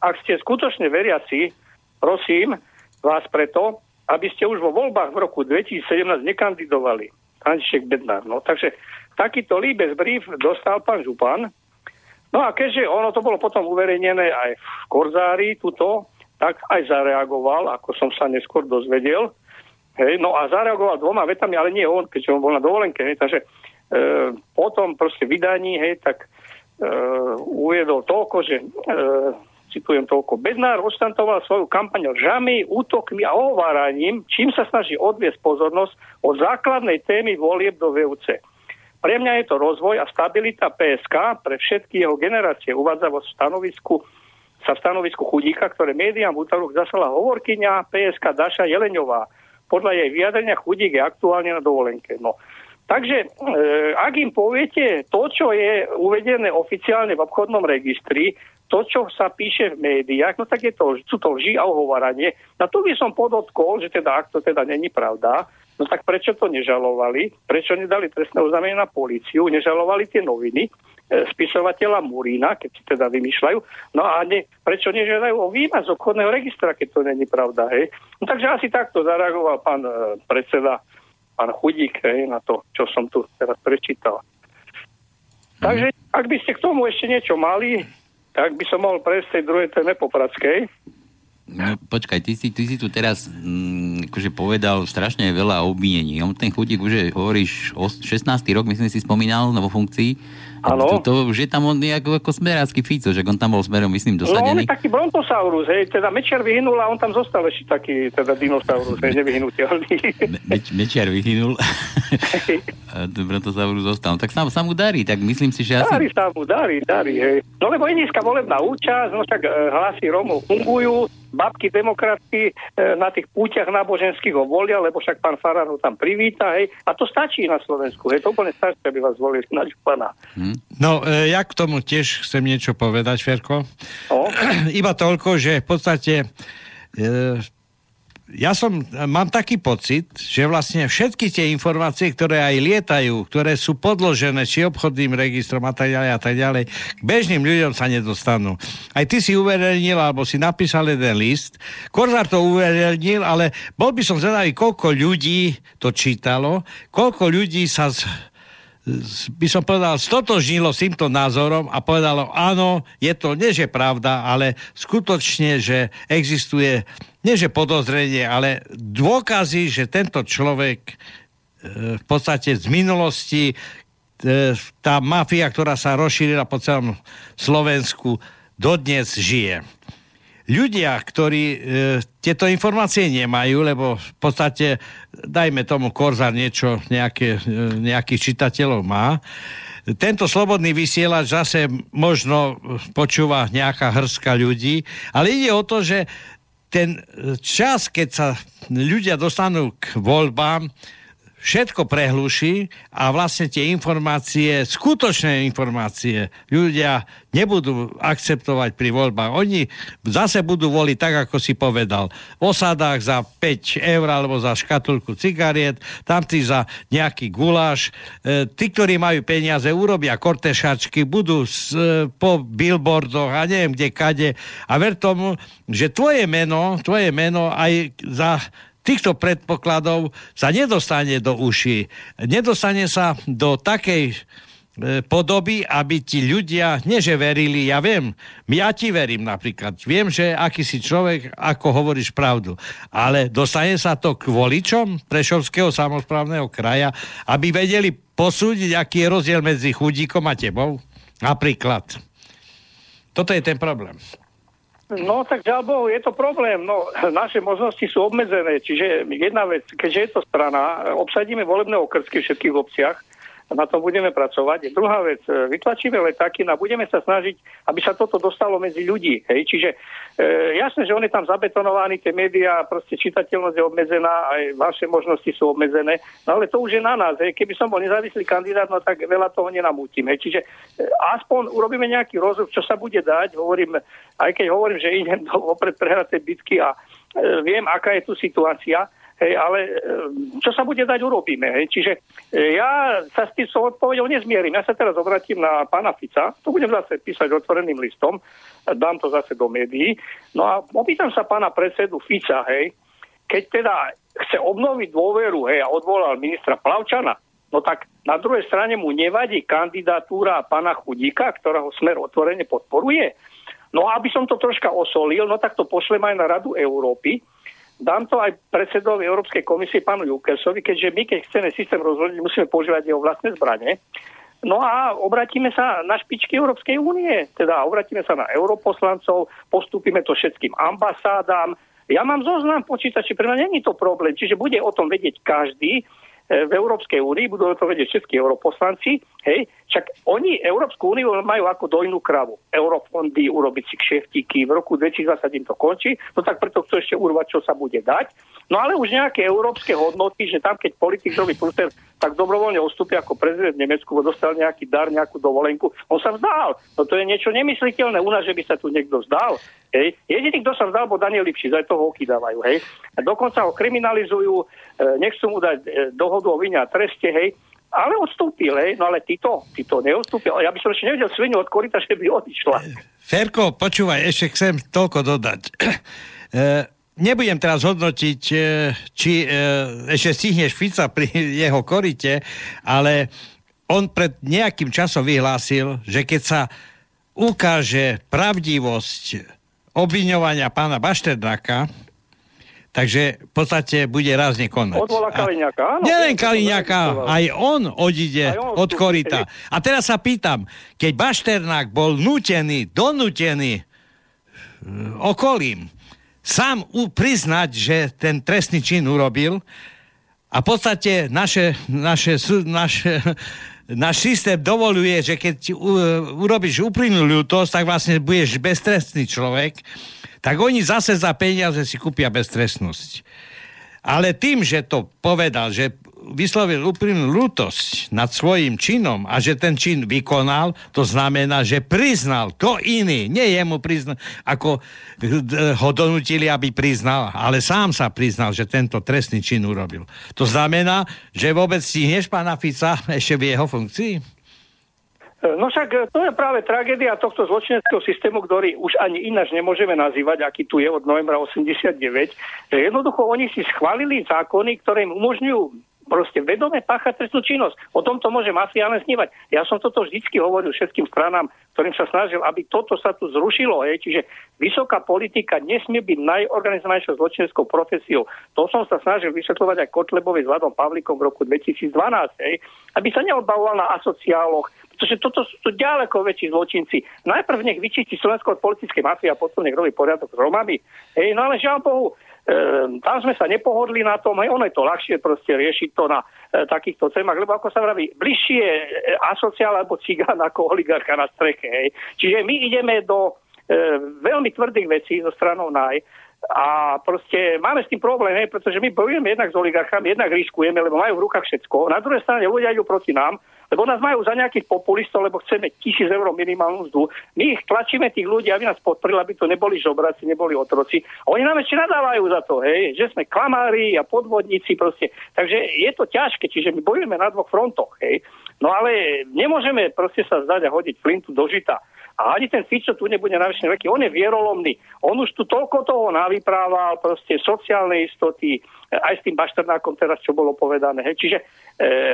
Ak ste skutočne veriaci, prosím vás preto, aby ste už vo voľbách v roku 2017 nekandidovali. František Bednár. No, takže takýto líbez brief dostal pán Župan. No a keďže ono to bolo potom uverejnené aj v Korzári, tuto, tak aj zareagoval, ako som sa neskôr dozvedel. Hej, no a zareagoval dvoma vetami, ale nie on, keďže on bol na dovolenke. Hej, takže e, potom proste vydaní, hej, tak e, uviedol toľko, že e, citujem toľko, Bednár ostantoval svoju kampaň žami, útokmi a ohováraním, čím sa snaží odviesť pozornosť od základnej témy volieb do VUC. Pre mňa je to rozvoj a stabilita PSK pre všetky jeho generácie. Uvádza vo stanovisku sa v stanovisku chudíka, ktoré médiám v útorok zaslala hovorkyňa PSK Daša Jeleňová. Podľa jej vyjadrenia chudík je aktuálne na dovolenke. No. Takže e, ak im poviete to, čo je uvedené oficiálne v obchodnom registri, to, čo sa píše v médiách, no tak je to, sú to lži a ohováranie. Na to by som podotkol, že teda, ak to teda není pravda, no tak prečo to nežalovali? Prečo nedali trestné oznámenie na políciu? Nežalovali tie noviny? E, spisovateľa Murína, keď si teda vymýšľajú. No a ne, prečo nežiadajú o výmaz obchodného registra, keď to není pravda, hej? No takže asi takto zareagoval pán e, predseda, pán Chudík, hej, na to, čo som tu teraz prečítal. Takže ak by ste k tomu ešte niečo mali, tak by som mohol prejsť tej druhej téme popradskej. No, počkaj, ty si, ty si tu teraz mm, akože povedal strašne veľa obvinení. On ten chudík už je, hovoríš, 16. rok, myslím si spomínal, vo funkcii. Áno. To, to, už je tam on ako, ako smerácky Fico, že on tam bol smerom, myslím, dosadený. No on je taký brontosaurus, hej, teda Mečiar vyhynul a on tam zostal ešte taký, teda dinosaurus, hej, nevyhnutelný. Me, meč, mečiar vyhynul. To sa už zostal. Tak sa, sa mu darí, tak myslím si, že asi... Darí sa mu, darí, darí, hej. No lebo je nízka volebná účasť, no však e, hlasy Rómov fungujú, babky demokratky e, na tých púťach náboženských ho volia, lebo však pán Farár ho tam privíta, hej. A to stačí na Slovensku, hej. To úplne stačí, aby vás volili na župana. Hm? No, e, ja k tomu tiež chcem niečo povedať, Ferko. O? Iba toľko, že v podstate e, ja som, mám taký pocit, že vlastne všetky tie informácie, ktoré aj lietajú, ktoré sú podložené či obchodným registrom a tak ďalej a tak ďalej, k bežným ľuďom sa nedostanú. Aj ty si uverejnil, alebo si napísal jeden list, Korzár to uverejnil, ale bol by som zvedavý, koľko ľudí to čítalo, koľko ľudí sa z, by som povedal, stotožnilo s týmto názorom a povedalo, áno, je to nie že pravda, ale skutočne, že existuje, nie že podozrenie, ale dôkazy, že tento človek e, v podstate z minulosti e, tá mafia, ktorá sa rozšírila po celom Slovensku, dodnes žije ľudia, ktorí e, tieto informácie nemajú, lebo v podstate, dajme tomu, Korzar niečo, nejaké, e, nejakých čitateľov má, tento slobodný vysielač zase možno počúva nejaká hrska ľudí, ale ide o to, že ten čas, keď sa ľudia dostanú k voľbám, všetko prehluší a vlastne tie informácie, skutočné informácie ľudia nebudú akceptovať pri voľbách. Oni zase budú voliť tak, ako si povedal. V osadách za 5 eur alebo za škatulku cigariet, tamtí za nejaký guláš. E, tí, ktorí majú peniaze, urobia kortešačky, budú s, e, po billboardoch a neviem kde, kade. A ver tomu, že tvoje meno, tvoje meno aj za týchto predpokladov sa nedostane do uši. Nedostane sa do takej e, podoby, aby ti ľudia, neže verili, ja viem, ja ti verím napríklad, viem, že aký si človek, ako hovoríš pravdu, ale dostane sa to k voličom Prešovského samozprávneho kraja, aby vedeli posúdiť, aký je rozdiel medzi chudíkom a tebou? Napríklad. Toto je ten problém. No tak žiaľ je to problém. No, naše možnosti sú obmedzené. Čiže jedna vec, keďže je to strana, obsadíme volebné okrsky v všetkých obciach, na tom budeme pracovať. Druhá vec, e, vytlačíme letáky a budeme sa snažiť, aby sa toto dostalo medzi ľudí. Hej? Čiže e, jasné, že on je tam zabetonovaný, tie médiá, proste čitateľnosť je obmedzená, aj vaše možnosti sú obmedzené, no ale to už je na nás. Hej? Keby som bol nezávislý kandidát, no tak veľa toho nenamútim. Hej? Čiže e, aspoň urobíme nejaký rozruch, čo sa bude dať. Hovorím, aj keď hovorím, že idem opred prehraté bitky a e, viem, aká je tu situácia, Hej, ale e, čo sa bude dať, urobíme. Hej. Čiže e, ja sa s tým svojou odpovedou nezmierim. Ja sa teraz obratím na pána Fica, to budem zase písať otvoreným listom, dám to zase do médií. No a opýtam sa pána predsedu Fica, hej, keď teda chce obnoviť dôveru hej, a odvolal ministra Plavčana, no tak na druhej strane mu nevadí kandidatúra pána Chudíka, ktorého smer otvorene podporuje. No a aby som to troška osolil, no tak to pošlem aj na Radu Európy, dám to aj predsedovi Európskej komisie, pánu Jukersovi, keďže my, keď chceme systém rozhodnúť, musíme používať jeho vlastné zbranie. No a obratíme sa na špičky Európskej únie, teda obratíme sa na europoslancov, postupíme to všetkým ambasádám. Ja mám zoznam počítači, pre mňa není to problém, čiže bude o tom vedieť každý, v Európskej únii, budú to vedieť všetky europoslanci, hej, však oni Európsku úniu majú ako dojnú kravu. Eurofondy, urobiť si kšeftiky, v roku 2020 im to končí, no tak preto chcú ešte urvať, čo sa bude dať. No ale už nejaké európske hodnoty, že tam, keď politik robí prúster, tak dobrovoľne odstúpi ako prezident v Nemecku, bo dostal nejaký dar, nejakú dovolenku. On sa vzdal. No to je niečo nemysliteľné u nás, že by sa tu niekto vzdal. Hej. Jediný, kto sa vzdal, bol Daniel Lipšic, aj toho dávajú. Hej. A dokonca ho kriminalizujú, e, nechcú mu dať e, dohodu o vine a treste, hej. Ale odstúpil, hej. No ale títo, títo neodstúpil. Ja by som ešte nevedel svinu od korita, že by odišla. Ferko, počúvaj, ešte chcem toľko dodať. e, nebudem teraz hodnotiť, e, či e, ešte stihneš Fica pri jeho korite, ale on pred nejakým časom vyhlásil, že keď sa ukáže pravdivosť obviňovania pána Bašterdraka, takže v podstate bude rázne konať. Odvolá Kaliňaka, áno. Nielen Kaliňaka, aj on odíde aj on od korita. A teraz sa pýtam, keď Bašternák bol nutený, donútený e, okolím, sám priznať, že ten trestný čin urobil A v podstate naše, naše, naše, náš systém dovoluje, že keď urobíš úprimnú ľútosť, tak vlastne budeš beztrestný človek, tak oni zase za peniaze si kúpia beztrestnosť. Ale tým, že to povedal, že vyslovil úprimnú lútosť nad svojim činom a že ten čin vykonal, to znamená, že priznal to iný, nie jemu priznal, ako ho donutili, aby priznal, ale sám sa priznal, že tento trestný čin urobil. To znamená, že vôbec stihneš pána Fica ešte v jeho funkcii? No však e, to je práve tragédia tohto zločineckého systému, ktorý už ani ináč nemôžeme nazývať, aký tu je od novembra 89, že jednoducho oni si schválili zákony, ktoré im umožňujú proste vedome páchať trestnú činnosť. O tomto môže mafiálne snívať. Ja som toto vždycky hovoril všetkým stranám, ktorým sa snažil, aby toto sa tu zrušilo. Hej. Čiže vysoká politika nesmie byť najorganizovanejšou zločineckou profesiou. To som sa snažil vysvetľovať aj Kotlebovi s Vladom Pavlikom v roku 2012. Hej. Aby sa neodbavoval na asociáloch, pretože toto sú ďaleko väčší zločinci. Najprv nech vyčistí Slovensko od politickej mafie a potom nech robí poriadok s Romami. Hej, no ale žiaľ Bohu, tam sme sa nepohodli na tom, aj ono je to ľahšie proste riešiť to na e, takýchto témach, lebo ako sa vraví, bližšie e, asociál alebo cigán ako oligarcha na streche. Hej. Čiže my ideme do e, veľmi tvrdých vecí zo stranou NAJ a proste máme s tým problém, hej, pretože my bojujeme jednak s oligarchami, jednak riskujeme, lebo majú v rukách všetko. Na druhej strane ľudia idú proti nám, lebo nás majú za nejakých populistov, lebo chceme tisíc eur minimálnu mzdu. My ich tlačíme tých ľudí, aby nás podporili, aby to neboli žobraci, neboli otroci. A oni nám ešte nadávajú za to, hej, že sme klamári a podvodníci proste. Takže je to ťažké, čiže my bojujeme na dvoch frontoch, hej. No ale nemôžeme proste sa zdať a hodiť flintu do žita. A ani ten Fico tu nebude na väčšine veky. On je vierolomný. On už tu toľko toho navyprával, proste sociálne istoty, aj s tým Bašternákom teraz, čo bolo povedané. Hej. Čiže e,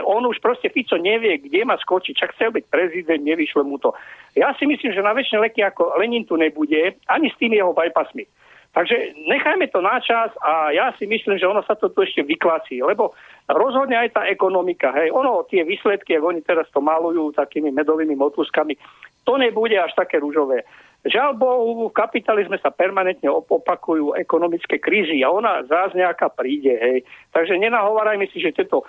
on už proste Fico nevie, kde má skočiť. Čak chcel byť prezident, nevyšle mu to. Ja si myslím, že na väčšine leky ako Lenin tu nebude, ani s tými jeho bypassmi. Takže nechajme to na čas a ja si myslím, že ono sa to tu ešte vyklasí, lebo rozhodne aj tá ekonomika, hej, ono tie výsledky, ako oni teraz to malujú takými medovými motúskami, to nebude až také rúžové. Žiaľ Bohu, v kapitalizme sa permanentne opakujú ekonomické krízy a ona zás nejaká príde. Hej. Takže nenahovárajme si, že tieto e,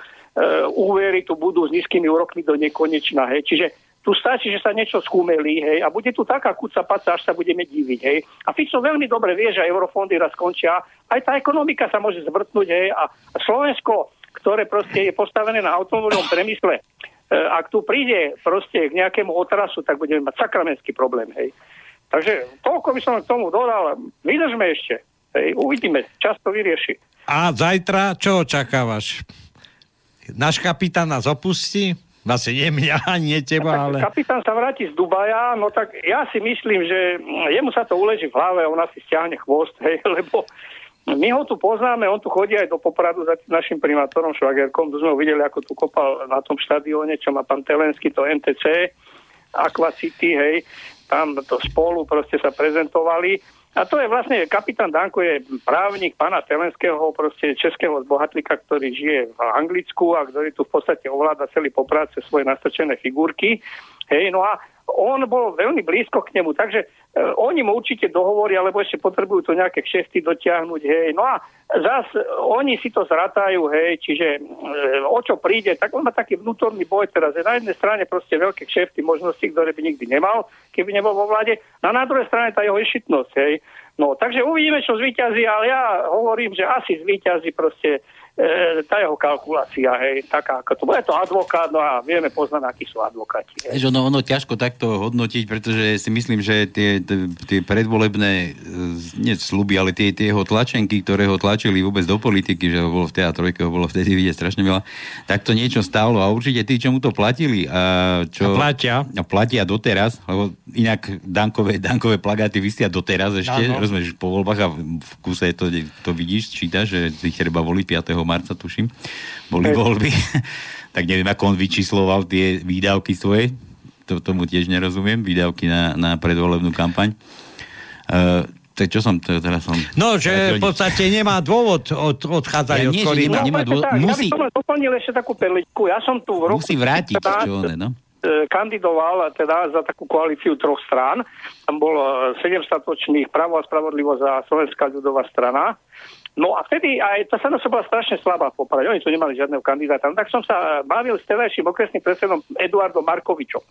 úvery tu budú s nízkymi úrokmi do nekonečna. Hej. Čiže tu stačí, že sa niečo skúmelí hej, a bude tu taká kuca paca, až sa budeme diviť. Hej. A Fico veľmi dobre vie, že eurofondy raz skončia. Aj tá ekonomika sa môže zvrtnúť. Hej, a Slovensko, ktoré proste je postavené na automobilovom premysle, e, ak tu príde proste k nejakému otrasu, tak budeme mať sakramenský problém. Hej. Takže toľko by som k tomu dodal. Vydržme ešte. Hej, uvidíme. Čas to vyrieši. A zajtra čo očakávaš? Náš kapitán nás opustí? Vlastne nie mňa, nie teba, ale... Kapitán sa vráti z Dubaja, no tak ja si myslím, že jemu sa to uleží v hlave, on asi stiahne chvost, hej, lebo my ho tu poznáme, on tu chodí aj do Popradu za našim primátorom Švagerkom, tu sme ho videli, ako tu kopal na tom štadióne, čo má pán Telenský, to NTC, Aqua City, hej, tam to spolu proste sa prezentovali. A to je vlastne, kapitán Danko je právnik pána Telenského, proste českého zbohatlika, ktorý žije v Anglicku a ktorý tu v podstate ovláda celý popráce svoje nastrčené figurky. Hej, no a on bol veľmi blízko k nemu, takže e, oni mu určite dohovoria, alebo ešte potrebujú to nejaké kšefty dotiahnuť, hej. No a zas oni si to zratajú, hej, čiže e, o čo príde, tak on má taký vnútorný boj teraz. Je na jednej strane proste veľké kšefty, možnosti, ktoré by nikdy nemal, keby nebol vo vláde, no a na druhej strane tá jeho išitnosť, hej. No, takže uvidíme, čo zvýťazí, ale ja hovorím, že asi zvýťazí proste e, tá jeho kalkulácia, hej, taká ako to bude to advokát, no a vieme poznať, akí sú advokáti. Hej. Ono, ono ťažko takto hodnotiť, pretože si myslím, že tie, tie predvolebné, e, nie sluby, ale tie, tie jeho tlačenky, ktoré ho tlačili vôbec do politiky, že ho bolo v teatrojke, ho bolo vtedy vidieť strašne veľa, tak to niečo stálo a určite tí, čo mu to platili a čo... A platia. A platia doteraz, lebo inak dankové, dankové plagáty vysia doteraz ešte, rozumieš, po voľbách a v kuse to, to vidíš, čítaš, že ich treba voliť 5 marca, tuším, boli voľby. tak neviem, ako on vyčísloval tie výdavky svoje. To, tomu tiež nerozumiem, výdavky na, na predvolebnú kampaň. Uh, tak čo som teraz som... No, že v podstate nemá dôvod od, odchádzať ja, od nie, Nemá, nemá dôvod, tak, musí... Ja by som doplnil ešte takú perličku. Ja som tu v roku... Musí vrátiť, čo on, no? E, kandidoval teda za takú koalíciu troch strán. Tam bolo 7 statočných Pravo a spravodlivosť a Slovenská ľudová strana. No a vtedy aj tá sa bola strašne slabá v Poprade. Oni tu nemali žiadneho kandidáta. No, tak som sa bavil s terajším okresným predsedom Eduardom Markovičom.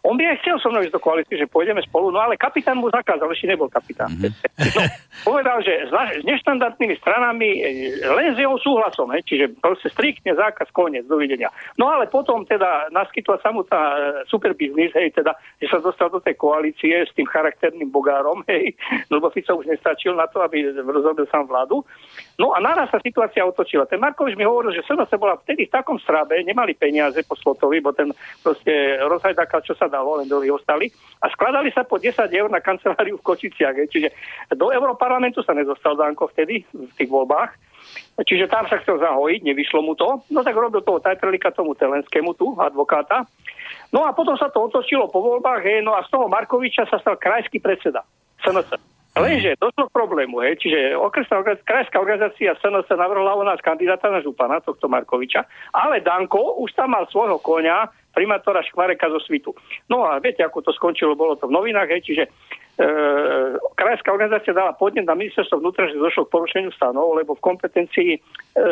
On by aj chcel so mnou ísť do koalície, že pôjdeme spolu, no ale kapitán mu zakázal, ešte nebol kapitán. Mm-hmm. No, povedal, že s, s neštandardnými stranami e, len s jeho súhlasom, he, čiže proste striktne zákaz, koniec, dovidenia. No ale potom teda naskytla samotná e, super biznis, hej, teda, že sa dostal do tej koalície s tým charakterným bogárom, hej, lebo Fico už nestačil na to, aby rozrobil sám vládu. No a naraz sa situácia otočila. Ten Markovič mi hovoril, že sa bola vtedy v takom strabe, nemali peniaze po Slotovi, bo ten proste rozhajdaka, čo sa dalo, len dlhý ostali. A skladali sa po 10 eur na kanceláriu v Kočiciach. Čiže do Európarlamentu sa nedostal Danko vtedy v tých voľbách. Čiže tam sa chcel zahojiť, nevyšlo mu to. No tak robil toho Tajtrelika tomu Telenskému tu, advokáta. No a potom sa to otočilo po voľbách, hej, no a z toho Markoviča sa stal krajský predseda. SNS. Lenže došlo k problému, hej, čiže okresná krajská organizácia SNS navrhla u nás kandidáta na župana, tohto Markoviča, ale Danko už tam mal svojho konia, primátora Škvareka zo Svitu. No a viete, ako to skončilo, bolo to v novinách, hej, čiže e, krajská organizácia dala podnet na ministerstvo vnútra, že došlo k porušeniu stanov, lebo v kompetencii e,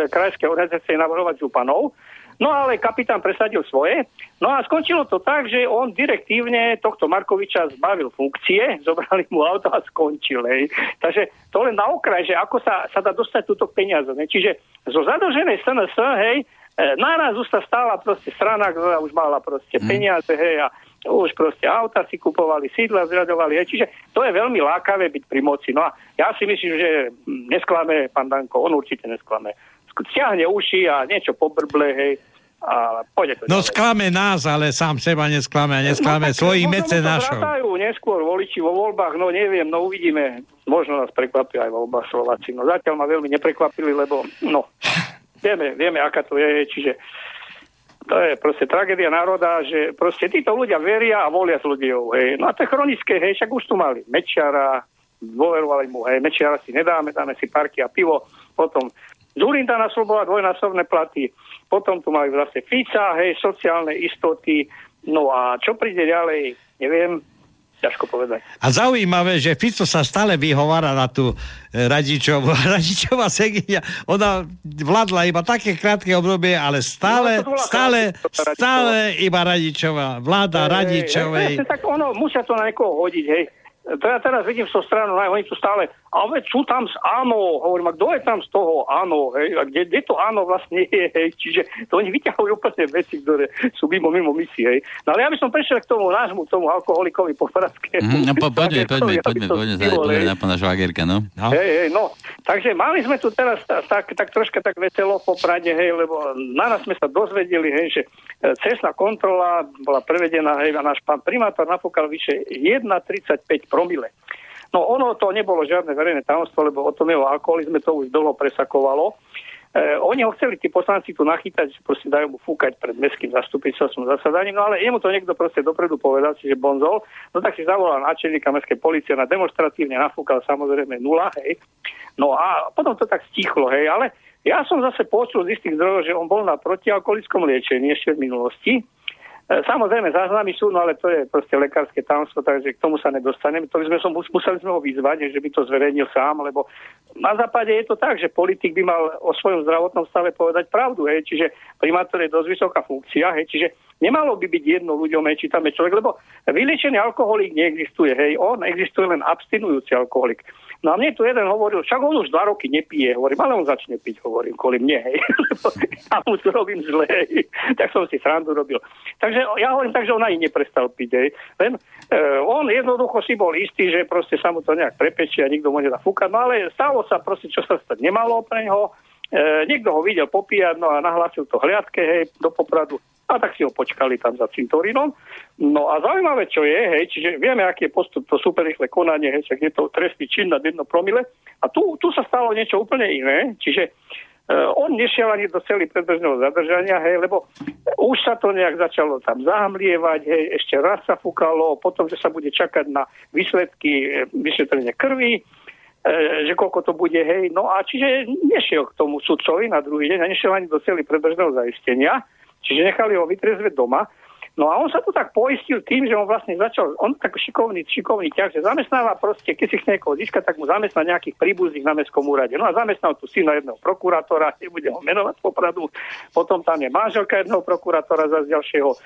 krajskej organizácie navrhovať županov. No ale kapitán presadil svoje. No a skončilo to tak, že on direktívne tohto Markoviča zbavil funkcie, zobrali mu auto a skončil. Hej. Takže to len na okraj, že ako sa, sa dá dostať túto peniaze. Ne? Čiže zo zadlženej SNS, hej, e, naraz už sa stála proste strana, ktorá už mala proste hmm. peniaze, hej, a už proste auta si kupovali, sídla zradovali, hej. čiže to je veľmi lákavé byť pri moci. No a ja si myslím, že nesklame pán Danko, on určite nesklame stiahne uši a niečo pobrble, hej, a pôjde to No ďalej. sklame nás, ale sám seba nesklame a nesklame no, svojich mecenášov. No neskôr voliči vo voľbách, no neviem, no uvidíme. Možno nás prekvapia aj voľbách Slováci. No zatiaľ ma veľmi neprekvapili, lebo no, vieme, vieme, aká to je, čiže to je proste tragédia národa, že proste títo ľudia veria a volia s ľudiou, hej. No a to je chronické, hej, však už tu mali Mečiara, dôverovali mu, hej, Mečiara si nedáme, dáme si parky a pivo, potom Zurinda naslobovala dvojnásobné platy, potom tu mali zase Fica, hej, sociálne istoty, no a čo príde ďalej, neviem, ťažko povedať. A zaujímavé, že Fico sa stále vyhovára na tú e, Radičovú. Radičová Seginia, ona vládla iba také krátke obdobie, ale stále, no, stále, stále iba Radičová. Vláda Radičovej. E, tak ono, musia to na niekoho hodiť, hej. To ja teraz vidím z toho stranu, oni tu stále, a veď sú tam z áno, hovorím, a kto je tam z toho áno, hej, a kde, kde to áno vlastne je, hej, čiže to oni vyťahujú úplne veci, ktoré sú mimo, mimo misie, hej. No ale ja by som prešiel k tomu nášmu, tomu alkoholikovi po Mm, no po, poďme, poďme, poďme, poďme, poďme na pána Švagerka, no. no. Hej, hej, no. Takže mali sme tu teraz tak, tak troška tak veselo po Prade, hej, lebo na nás sme sa dozvedeli, hej, že e, cestná kontrola bola prevedená, hej, a náš pán primátor napúkal vyše 1,35 promile. No ono to nebolo žiadne verejné tajomstvo, lebo o tom jeho alkoholizme to už dlho presakovalo. E, oni ho chceli, tí poslanci tu nachytať, že proste dajú mu fúkať pred mestským zastupiteľstvom zasadaním, no ale jemu to niekto proste dopredu povedal, čiže bonzol, no tak si zavolal náčelníka mestskej policie na demonstratívne nafúkal samozrejme nula, hej. No a potom to tak stichlo, hej, ale ja som zase počul z istých zdrojov, že on bol na protialkoholickom liečení ešte v minulosti, samozrejme, záznamy sú, no ale to je proste lekárske tajomstvo, takže k tomu sa nedostaneme. To by sme som, museli sme ho vyzvať, že by to zverejnil sám, lebo na západe je to tak, že politik by mal o svojom zdravotnom stave povedať pravdu, hej, čiže primátor je dosť vysoká funkcia, hej, čiže nemalo by byť jedno ľuďom, hej, či tam je človek, lebo vylečený alkoholik neexistuje, hej, on existuje len abstinujúci alkoholik. No a mne tu jeden hovoril, však on už dva roky nepije, hovorím, ale on začne piť, hovorím, kvôli mne, hej. ja mu to robím zle, hej. tak som si srandu robil. Takže ja hovorím tak, že on ani neprestal piť, hej. Len uh, on jednoducho si bol istý, že proste sa mu to nejak prepečie a nikto mu nedá no ale stalo sa proste, čo sa stať nemalo pre neho, E, niekto ho videl popíjať, no a nahlásil to hliadke, hej, do Popradu. A tak si ho počkali tam za cintorínom. No a zaujímavé, čo je, hej, čiže vieme, aký je postup, to super rýchle konanie, hej, je to trestný čin na jedno promile. A tu, tu sa stalo niečo úplne iné, čiže uh, on nešiel ani do celý predbežného zadržania, hej, lebo už sa to nejak začalo tam zahamlievať, hej, ešte raz sa fúkalo, potom, že sa bude čakať na výsledky e, vyšetrenia krvi, že koľko to bude, hej. No a čiže nešiel k tomu sudcovi na druhý deň a nešiel ani do celý predbežného zaistenia, čiže nechali ho vytriezveť doma. No a on sa tu tak poistil tým, že on vlastne začal, on tak šikovný, šikovný ťah, že zamestnáva proste, keď si chce niekoho získať, tak mu zamestná nejakých príbuzných na mestskom úrade. No a zamestnal tu syna jedného prokurátora, nebude ho menovať popradu, potom tam je manželka jedného prokurátora za ďalšieho e,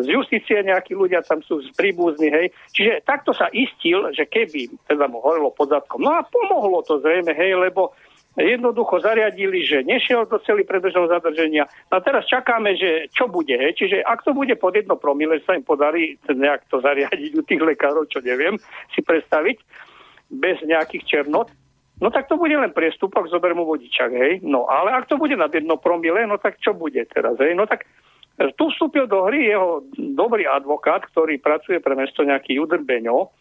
z justície nejakí ľudia tam sú z príbuzní, hej. Čiže takto sa istil, že keby teda mu horelo pod zadkom. No a pomohlo to zrejme, hej, lebo jednoducho zariadili, že nešiel do celý predržného zadrženia. A teraz čakáme, že čo bude. He? Čiže ak to bude pod jedno promile, sa im podarí nejak to zariadiť u tých lekárov, čo neviem si predstaviť, bez nejakých černot, no tak to bude len priestupok, zober mu vodičak, hej. No ale ak to bude nad jedno promile, no tak čo bude teraz, hej. No tak tu vstúpil do hry jeho dobrý advokát, ktorý pracuje pre mesto nejaký Judr Beňo,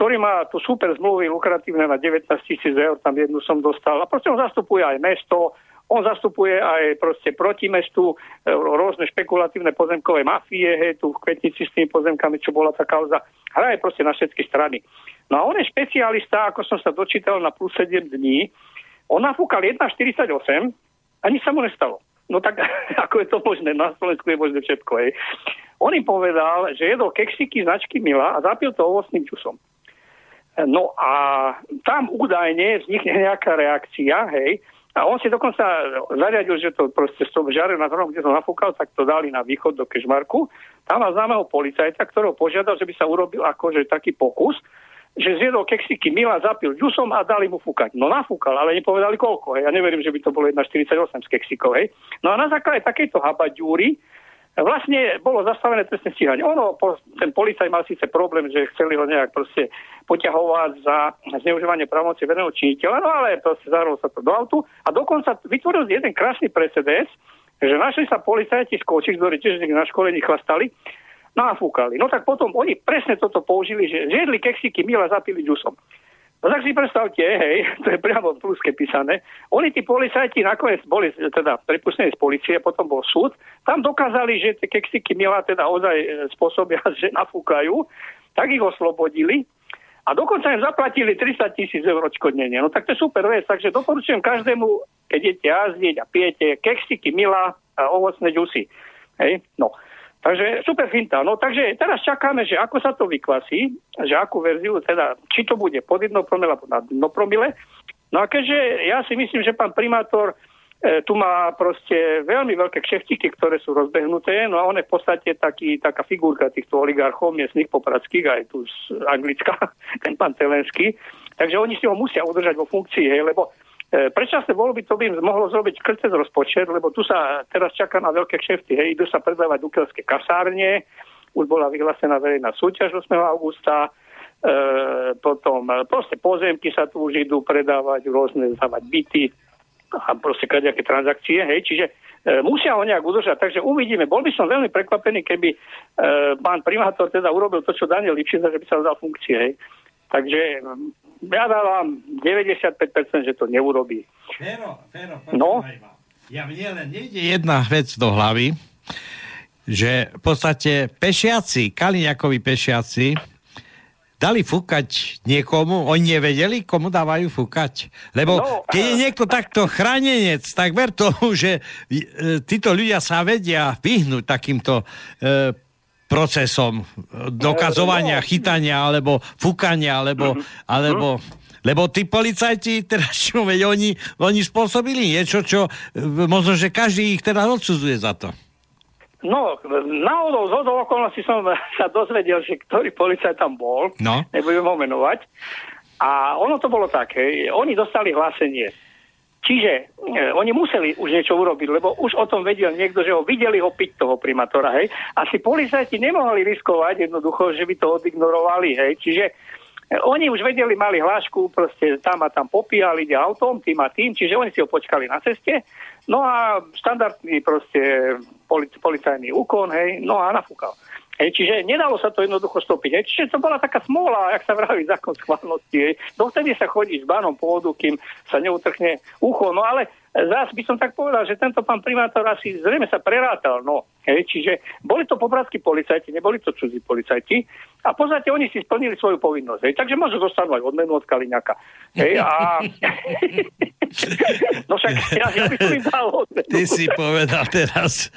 ktorý má tu super zmluvy lukratívne na 19 tisíc eur, tam jednu som dostal. A proste on zastupuje aj mesto, on zastupuje aj proste proti mestu e, rôzne špekulatívne pozemkové mafie, hej, tu v Kvetnici s tými pozemkami, čo bola tá kauza. Hraje proste na všetky strany. No a on je špecialista, ako som sa dočítal na plus 7 dní. On nafúkal 1,48 a nič sa mu nestalo. No tak ako je to možné? Na Slovensku je možné všetko. Hej. On im povedal, že jedol keksiky značky Mila a zapil to ovocným čusom. No a tam údajne vznikne nejaká reakcia, hej, a on si dokonca zariadil, že to proste s tou žare na zhrom, kde som nafúkal, tak to dali na východ do Kešmarku. Tam má známeho policajta, ktorého požiadal, že by sa urobil akože taký pokus, že zjedol keksiky Mila, zapil ďusom a dali mu fúkať. No nafúkal, ale nepovedali koľko. Hej. Ja neverím, že by to bolo 1,48 z keksikov. Hej. No a na základe takejto habaďúry vlastne bolo zastavené trestné stíhanie. Ono, ten policaj mal síce problém, že chceli ho nejak proste poťahovať za zneužívanie právomoci verejného činiteľa, no ale proste zahralo sa to do autu a dokonca vytvoril jeden krásny precedens, že našli sa policajti z Kočic, ktorí tiež na školení chlastali, nafúkali. No tak potom oni presne toto použili, že zjedli keksiky, mila zapili džusom. No tak si predstavte, hej, to je priamo v pluske písané. Oni, tí policajti, nakoniec boli teda prepustení z policie, potom bol súd. Tam dokázali, že tie keksiky milá teda ozaj e, spôsobia, že nafúkajú. Tak ich oslobodili. A dokonca im zaplatili 300 tisíc eur odškodnenie. No tak to je super vec. Takže doporučujem každému, keď idete jazdiť a pijete keksiky milá a ovocné džusy. Hej, no. Takže super finta. No takže teraz čakáme, že ako sa to vykvasí, že akú verziu, teda či to bude pod jedno promile alebo na dno promile. No a keďže ja si myslím, že pán primátor e, tu má proste veľmi veľké kšeftiky, ktoré sú rozbehnuté, no a on je v podstate taký, taká figurka týchto oligarchov miestnych popradských, aj tu z Anglicka, ten pán Telenský. Takže oni si ho musia udržať vo funkcii, hej, lebo predčasné voľby to by mohlo zrobiť krce z rozpočet, lebo tu sa teraz čaká na veľké kšefty. Hej, idú sa predávať dukelské kasárne, už bola vyhlásená verejná súťaž 8. augusta, e, potom e, proste pozemky sa tu už idú predávať, rôzne zdávať byty a proste kadejaké transakcie, hej, čiže e, musia ho nejak udržať, takže uvidíme. Bol by som veľmi prekvapený, keby e, pán primátor teda urobil to, čo Daniel Lipšic, že by sa vzdal funkcie, hej. Takže ja dávam 95%, že to neurobí. Fero, Fero, no? Ja mne len nejde jedna vec do hlavy, že v podstate pešiaci, Kaliňakovi pešiaci, dali fúkať niekomu, oni nevedeli, komu dávajú fúkať. Lebo no, keď je niekto takto chránenec, tak ver tomu, že e, títo ľudia sa vedia vyhnúť takýmto e, procesom dokazovania, no. chytania, alebo fúkania, alebo, mhm. alebo lebo tí policajti, teraz čo, veď oni, oni spôsobili niečo, čo možno, že každý ich teda odsudzuje za to. No, náhodou z hodou okolností som sa dozvedel, že ktorý policajt tam bol, no. nebudem ho menovať. A ono to bolo také, oni dostali hlásenie Čiže e, oni museli už niečo urobiť, lebo už o tom vedel niekto, že ho videli ho piť toho primátora, hej. Asi policajti nemohli riskovať jednoducho, že by to odignorovali, hej. Čiže e, oni už vedeli, mali hlášku, proste tam a tam popíjali, ide autom, tým a tým, čiže oni si ho počkali na ceste. No a štandardný proste policajný úkon, hej, no a nafúkal. Čiže nedalo sa to jednoducho stopiť. Hej, čiže to bola taká smola, jak sa vraví zákon schválnosti. Hej. Dovtedy sa chodí s bánom pôvodu, kým sa neutrhne ucho. No ale zás by som tak povedal, že tento pán primátor asi zrejme sa prerátal. No, hej, čiže boli to pobratskí policajti, neboli to cudzí policajti a v podstate oni si splnili svoju povinnosť. Hej, takže môžu dostanú aj odmenu od Kaliňaka. Hej, a... no však ja, ja by som im dal odmenu. Ty si povedal teraz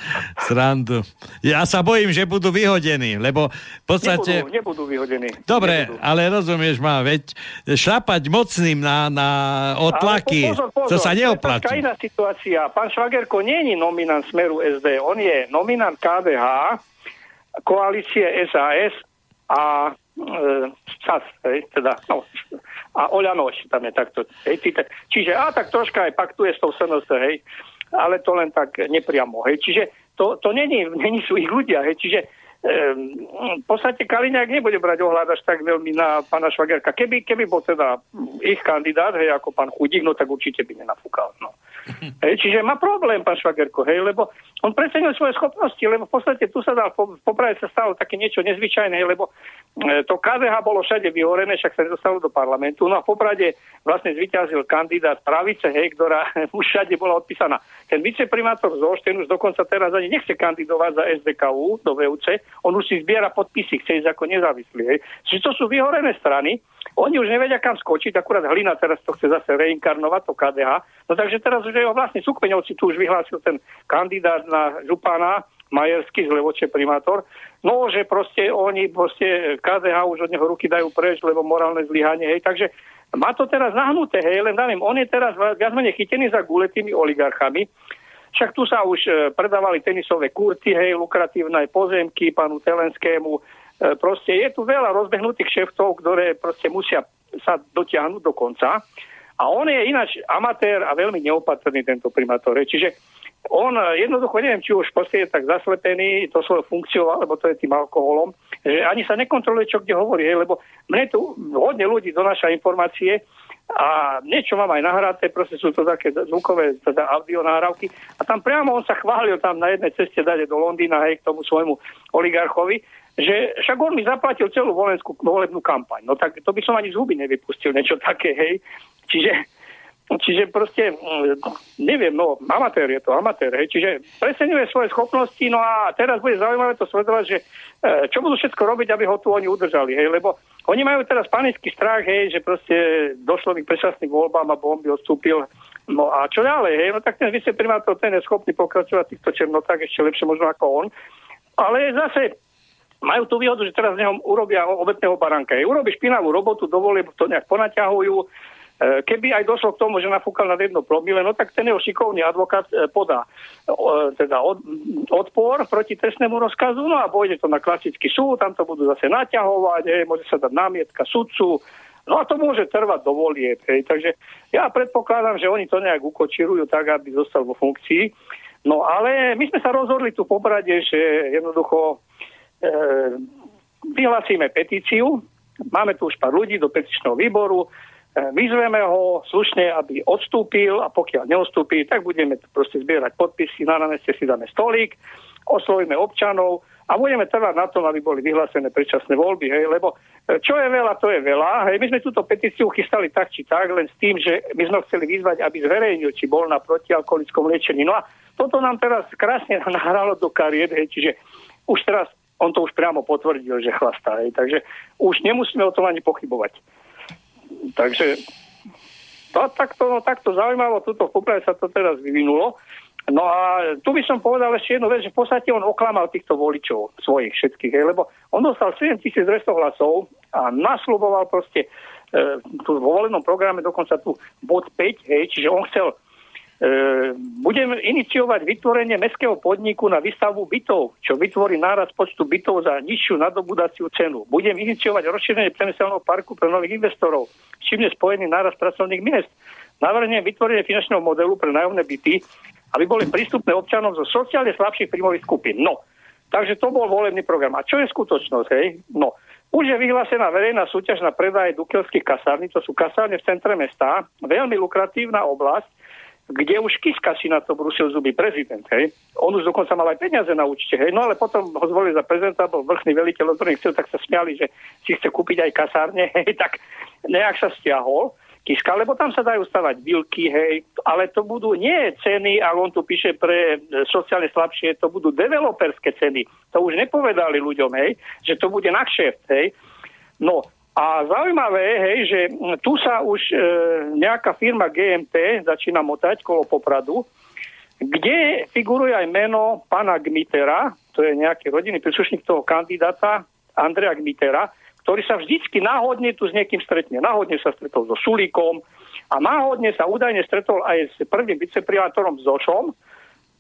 srandu. Ja sa bojím, že budú vyhodení, lebo v podstate... Nebudú, nebudú vyhodení. Dobre, nebudú. ale rozumieš ma, veď šlapať mocným na, na otlaky, pozor, pozor, to sa neoplatí. Iná situácia. Pán Švagerko nie je nominant Smeru SD, on je nominant KDH, koalície SAS a e, SAS, hej, teda, no, a Oľano tam je takto. Hej, tí- čiže, a tak troška aj paktuje s tou SNS, hej, ale to len tak nepriamo, hej, čiže to, to není, není sú ich ľudia, hej, čiže v podstate Kaliňák nebude brať ohľad až tak veľmi na pána Švagerka. Keby, keby bol teda ich kandidát, hej, ako pán Chudík, no tak určite by nenafúkal. No. Hej, čiže má problém pán Švagerko, hej, lebo on precenil svoje schopnosti, lebo v podstate tu sa dal, v Poprade sa stalo také niečo nezvyčajné, lebo e, to KDH bolo všade vyhorené, však sa nedostalo do parlamentu, no a v Poprade vlastne zvyťazil kandidát pravice, hej, ktorá už všade bola odpísaná. Ten viceprimátor Zolšten už dokonca teraz ani nechce kandidovať za SDKU do VUC, on už si zbiera podpisy, chce ísť ako nezávislý. Hej. Čiže to sú vyhorené strany, oni už nevedia kam skočiť, akurát Hlina teraz to chce zase reinkarnovať, to KDH. No takže teraz už jeho vlastne Sukmeňovci tu už vyhlásil ten kandidát na župana, Majerský z Levoče primátor, no že proste oni proste KDH už od neho ruky dajú preč, lebo morálne zlyhanie, hej, takže má to teraz nahnuté, hej, len davím, on je teraz viac menej chytený za gule tými oligarchami, však tu sa už e, predávali tenisové kurty, hej, lukratívne pozemky pánu Telenskému, proste je tu veľa rozbehnutých šeftov, ktoré proste musia sa dotiahnuť do konca. A on je ináč amatér a veľmi neopatrný tento primátor. hej. Čiže on e, jednoducho, neviem, či už proste je tak zaslepený to svojou funkciou, alebo to je tým alkoholom, že ani sa nekontroluje, čo kde hovorí, lebo mne tu hodne ľudí donáša informácie a niečo mám aj nahraté, proste sú to také zvukové teda audio nahrávky a tam priamo on sa chválil tam na jednej ceste dať do Londýna, hej, k tomu svojmu oligarchovi, že však on mi zaplatil celú volenskú volebnú kampaň. No tak to by som ani z huby nevypustil, niečo také, hej. Čiže, čiže proste, mm, neviem, no, amatér je to, amatér, hej. Čiže presenuje svoje schopnosti, no a teraz bude zaujímavé to sledovať, že e, čo budú všetko robiť, aby ho tu oni udržali, hej, lebo oni majú teraz panický strach, hej, že proste došlo k predčasným voľbám a bomby odstúpil. No a čo ďalej, hej, no tak ten viceprimátor, ten je schopný pokračovať týchto černotách ešte lepšie možno ako on. Ale zase majú tú výhodu, že teraz z neho urobia obetného baránka. Hej, urobí špinavú robotu, dovolie, to nejak ponaťahujú. E, Keby aj došlo k tomu, že nafúkal na jedno promile, no tak ten jeho šikovný advokát e, podá e, teda od, odpor proti trestnému rozkazu, no a pôjde to na klasický súd, tam to budú zase naťahovať, hej, môže sa dať námietka sudcu, No a to môže trvať do volieb. Takže ja predpokladám, že oni to nejak ukočirujú tak, aby zostal vo funkcii. No ale my sme sa rozhodli tu v Poprade, že jednoducho vyhlasíme petíciu, máme tu už pár ľudí do petičného výboru, e, vyzveme ho slušne, aby odstúpil a pokiaľ neodstúpi, tak budeme proste zbierať podpisy, na námeste si dáme stolík, oslovíme občanov a budeme trvať na tom, aby boli vyhlásené predčasné voľby, hej, lebo e, čo je veľa, to je veľa. Hej, my sme túto petíciu chystali tak či tak, len s tým, že my sme chceli vyzvať, aby zverejnil, či bol na protialkoholickom liečení. No a toto nám teraz krásne nahralo do kariet, hej, čiže už teraz on to už priamo potvrdil, že chlastá. Hej. Takže už nemusíme o tom ani pochybovať. Takže to, takto, no, takto zaujímavo, tuto v Poprade sa to teraz vyvinulo. No a tu by som povedal ešte jednu vec, že v podstate on oklamal týchto voličov svojich všetkých, hej, lebo on dostal 7200 hlasov a nasľuboval proste e, tu vo volenom programe dokonca tu bod 5, hej, čiže on chcel budem iniciovať vytvorenie mestského podniku na výstavbu bytov, čo vytvorí náraz počtu bytov za nižšiu nadobudaciu cenu. Budem iniciovať rozšírenie priemyselného parku pre nových investorov, s čím je spojený náraz pracovných miest. Navrhnem vytvorenie finančného modelu pre nájomné byty, aby boli prístupné občanom zo sociálne slabších príjmových skupín. No, takže to bol volebný program. A čo je skutočnosť, hej? No, už je vyhlásená verejná súťaž na predaj dukelských kasárny, to sú kasárne v centre mesta, veľmi lukratívna oblasť, kde už Kiska si na to brusil zuby prezident, hej. On už dokonca mal aj peniaze na účte, hej. No ale potom ho zvolili za prezidenta, bol vrchný veliteľ, ktorý chcel, tak sa smiali, že si chce kúpiť aj kasárne, hej, tak nejak sa stiahol. Kiska, lebo tam sa dajú stavať vilky, hej, ale to budú nie ceny, ale on tu píše pre e, sociálne slabšie, to budú developerské ceny. To už nepovedali ľuďom, hej, že to bude na kšeft, hej. No a zaujímavé, hej, že tu sa už e, nejaká firma GMT začína motať kolo Popradu, kde figuruje aj meno pána Gmitera, to je nejaký rodinný príslušník toho kandidáta, Andrea Gmitera, ktorý sa vždycky náhodne tu s niekým stretne. Náhodne sa stretol so Sulíkom a náhodne sa údajne stretol aj s prvým viceprimátorom Zošom,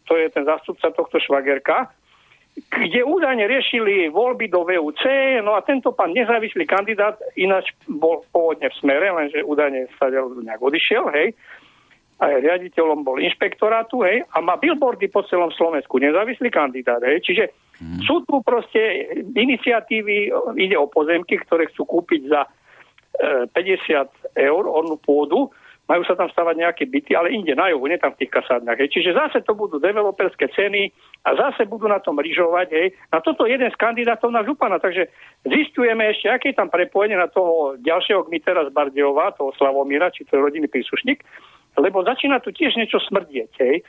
to je ten zastupca tohto švagerka, kde údajne riešili voľby do VUC, no a tento pán nezávislý kandidát ináč bol pôvodne v smere, lenže údajne sa nejak odišiel, hej, aj riaditeľom bol inšpektorátu, hej, a má billboardy po celom Slovensku, nezávislý kandidát, hej, čiže hmm. sú tu proste iniciatívy, ide o pozemky, ktoré chcú kúpiť za e, 50 eur ornú pôdu, majú sa tam stavať nejaké byty, ale inde na juhu, nie tam v tých kasárnach. Hej. Čiže zase to budú developerské ceny a zase budú na tom ryžovať. Hej. Na toto jeden z kandidátov na župana, takže zistujeme ešte, aké je tam prepojenie na toho ďalšieho kmitera z Bardejova, toho Slavomíra, či to je rodinný príslušník lebo začína tu tiež niečo smrdieť. Hej.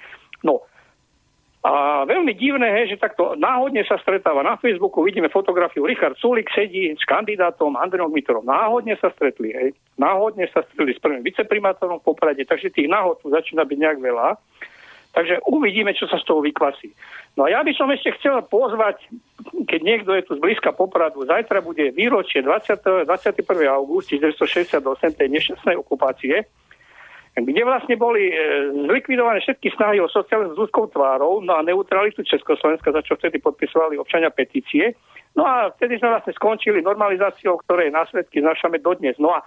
No, a veľmi divné je, že takto náhodne sa stretáva na Facebooku, vidíme fotografiu, Richard Sulik sedí s kandidátom Andreom Mitorom. Náhodne sa stretli, hej. Náhodne sa stretli s prvým viceprimátorom v Poprade, takže tých náhod tu začína byť nejak veľa. Takže uvidíme, čo sa z toho vyklasí. No a ja by som ešte chcel pozvať, keď niekto je tu z blízka Popradu, zajtra bude výročie 20, 21. august 1968 tej nešťastnej okupácie, kde vlastne boli e, zlikvidované všetky snahy o sociálne s ľudskou tvárou, no a neutralitu Československa, za čo vtedy podpisovali občania petície. No a vtedy sme vlastne skončili normalizáciou, ktorej následky znašame dodnes. No a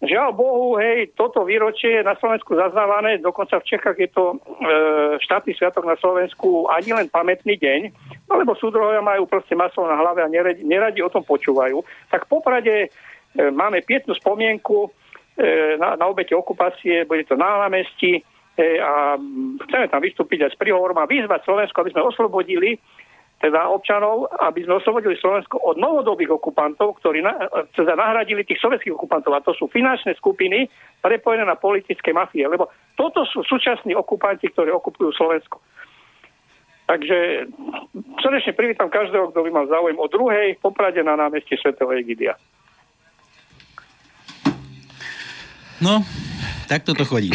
Žiaľ Bohu, hej, toto výročie je na Slovensku zaznávané, dokonca v Čechách je to e, štátny sviatok na Slovensku ani len pamätný deň, no lebo súdrovia majú proste maslo na hlave a neradi, neradi o tom počúvajú. Tak Poprade e, máme pietnú spomienku na, na obete okupácie, bude to na námestí e, a chceme tam vystúpiť aj s príhovorom a vyzvať Slovensko, aby sme oslobodili teda občanov, aby sme oslobodili Slovensko od novodobých okupantov, ktorí na, teda nahradili tých sovietských okupantov. A to sú finančné skupiny prepojené na politické mafie. Lebo toto sú súčasní okupanti, ktorí okupujú Slovensko. Takže srdečne privítam každého, kto by mal záujem o druhej poprade na námestí svätého Egidia. No, tak toto chodí.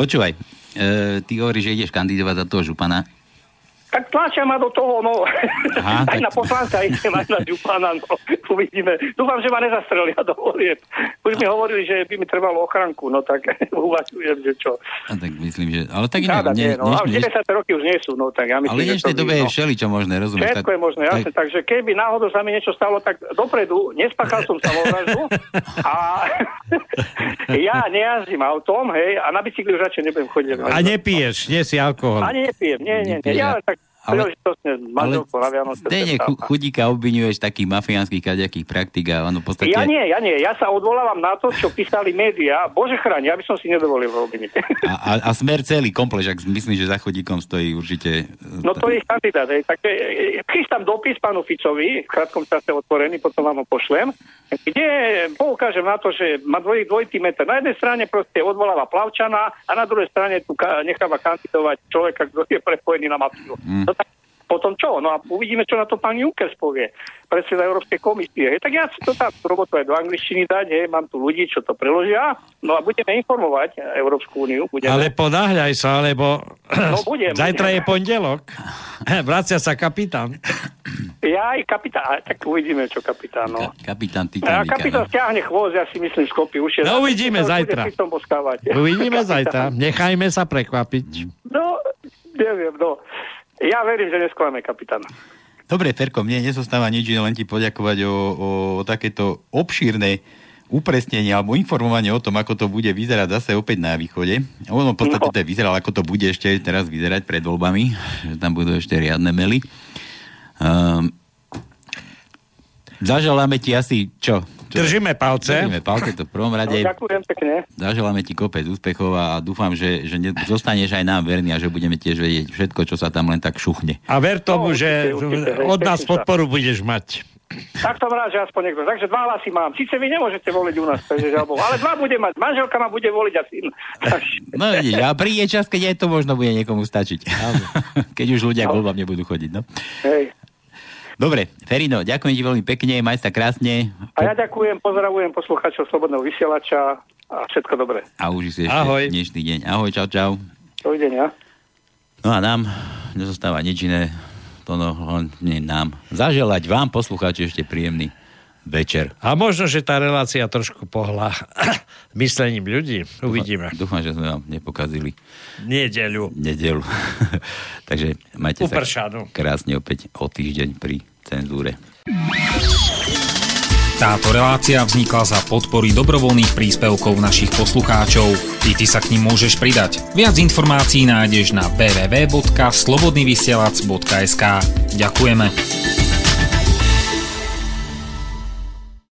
Počúvaj, e, ty hovoríš, že ideš kandidovať za toho župana. Tak tlačia ma do toho, no. Aha, aj tak... na poslanca idem, aj na župana, no. Uvidíme. Dúfam, že ma nezastrelia do volieb. Už mi hovorili, že by mi trebalo ochranku, no tak uvažujem, že čo. A tak myslím, že... Ale tak Záda, ne, nie, no. Ale 90 roky už nie sú, no tak ja myslím, Ale tej dobe je všeli, čo možné, rozumieš? Všetko je možné, jasne. Tak... Takže keby náhodou sa mi niečo stalo, tak dopredu nespáchal som samovraždu a ja nejazdím autom, hej, a na bicykli už radšej nebudem chodiť. A nepiješ, nie si alkohol. Ani nepijem, nie, nie, nie. Ja tak ale, ale stejne chudíka obvinuješ takých mafiánskych kaďakých praktik a ono v podstate... Ja nie, ja nie. Ja sa odvolávam na to, čo písali médiá. Bože chráň, ja by som si nedovolil obviniť. A, a, a smer celý komplex, ak myslím, že za chodíkom stojí určite... No to je kandidát. Hej. Tak, e, e, chystám dopis pánu Ficovi, v krátkom čase otvorený, potom vám ho pošlem, kde poukážem na to, že má dvoj, dvojitý meter. Na jednej strane proste odvoláva Plavčana a na druhej strane tu necháva kandidovať človeka, kto je prepojený na mafiu. Mm. No potom čo? No a uvidíme, čo na to pán Juncker povie, predseda Európskej komisie. Hej, tak ja si to tam robotu aj do angličtiny dať, hej, mám tu ľudí, čo to preložia, no a budeme informovať Európsku úniu. Budeme... Ale ponáhľaj sa, lebo no, budem, zajtra budem. je pondelok. Vracia sa kapitán. Ja aj kapitán, tak uvidíme, čo kapitán. No. Ka- kapitán Titanika. A kapitán no. stiahne chvost, ja si myslím, skopy už. No uvidíme zajtra. Uvidíme zajtra. Nechajme sa prekvapiť. No, neviem, no. Ja verím, že nesklame kapitán. Dobre, Ferko, mne nezostáva nič, len ti poďakovať o, o, o takéto obšírne upresnenie alebo informovanie o tom, ako to bude vyzerať zase opäť na východe. Ono v podstate no. to vyzeralo, ako to bude ešte teraz vyzerať pred voľbami, že tam budú ešte riadne mely. Um, zaželáme ti asi čo? Čo? Držíme palce. Držíme palce, to v prvom rade. No, ďakujem pekne. Zaželáme ti kopec úspechov a dúfam, že, že ne, zostaneš aj nám verný a že budeme tiež vedieť všetko, čo sa tam len tak šuchne. A ver tomu, no, že určite, určite, od nás podporu sa. budeš mať. Tak som rád, že aspoň niekto. Takže dva hlasy mám. Sice vy nemôžete voliť u nás, takže žalbou, ale dva bude mať. Manželka ma bude voliť a syn. No vidíš, a príde čas, keď aj to možno bude niekomu stačiť. keď už ľudia no. k voľbám nebudú chodiť. No. Hej. Dobre, Ferino, ďakujem ti veľmi pekne, maj sa krásne. A ja ďakujem, pozdravujem poslucháčov Slobodného vysielača a všetko dobré. A už si ešte Ahoj. dnešný deň. Ahoj, čau, čau. Dovidenia. No a nám nezostáva nič iné, to no, nie nám. Zaželať vám, poslucháči, ešte príjemný večer. A možno, že tá relácia trošku pohla myslením ľudí. Uvidíme. Dúfam, že sme vám nepokazili Nedelu. Nedelu. Takže majte Upršanú. sa krásne opäť o týždeň pri cenzúre. Táto relácia vznikla za podpory dobrovoľných príspevkov našich poslucháčov. Ty, ty sa k ním môžeš pridať. Viac informácií nájdeš na www.slobodnyvysielac.sk Ďakujeme.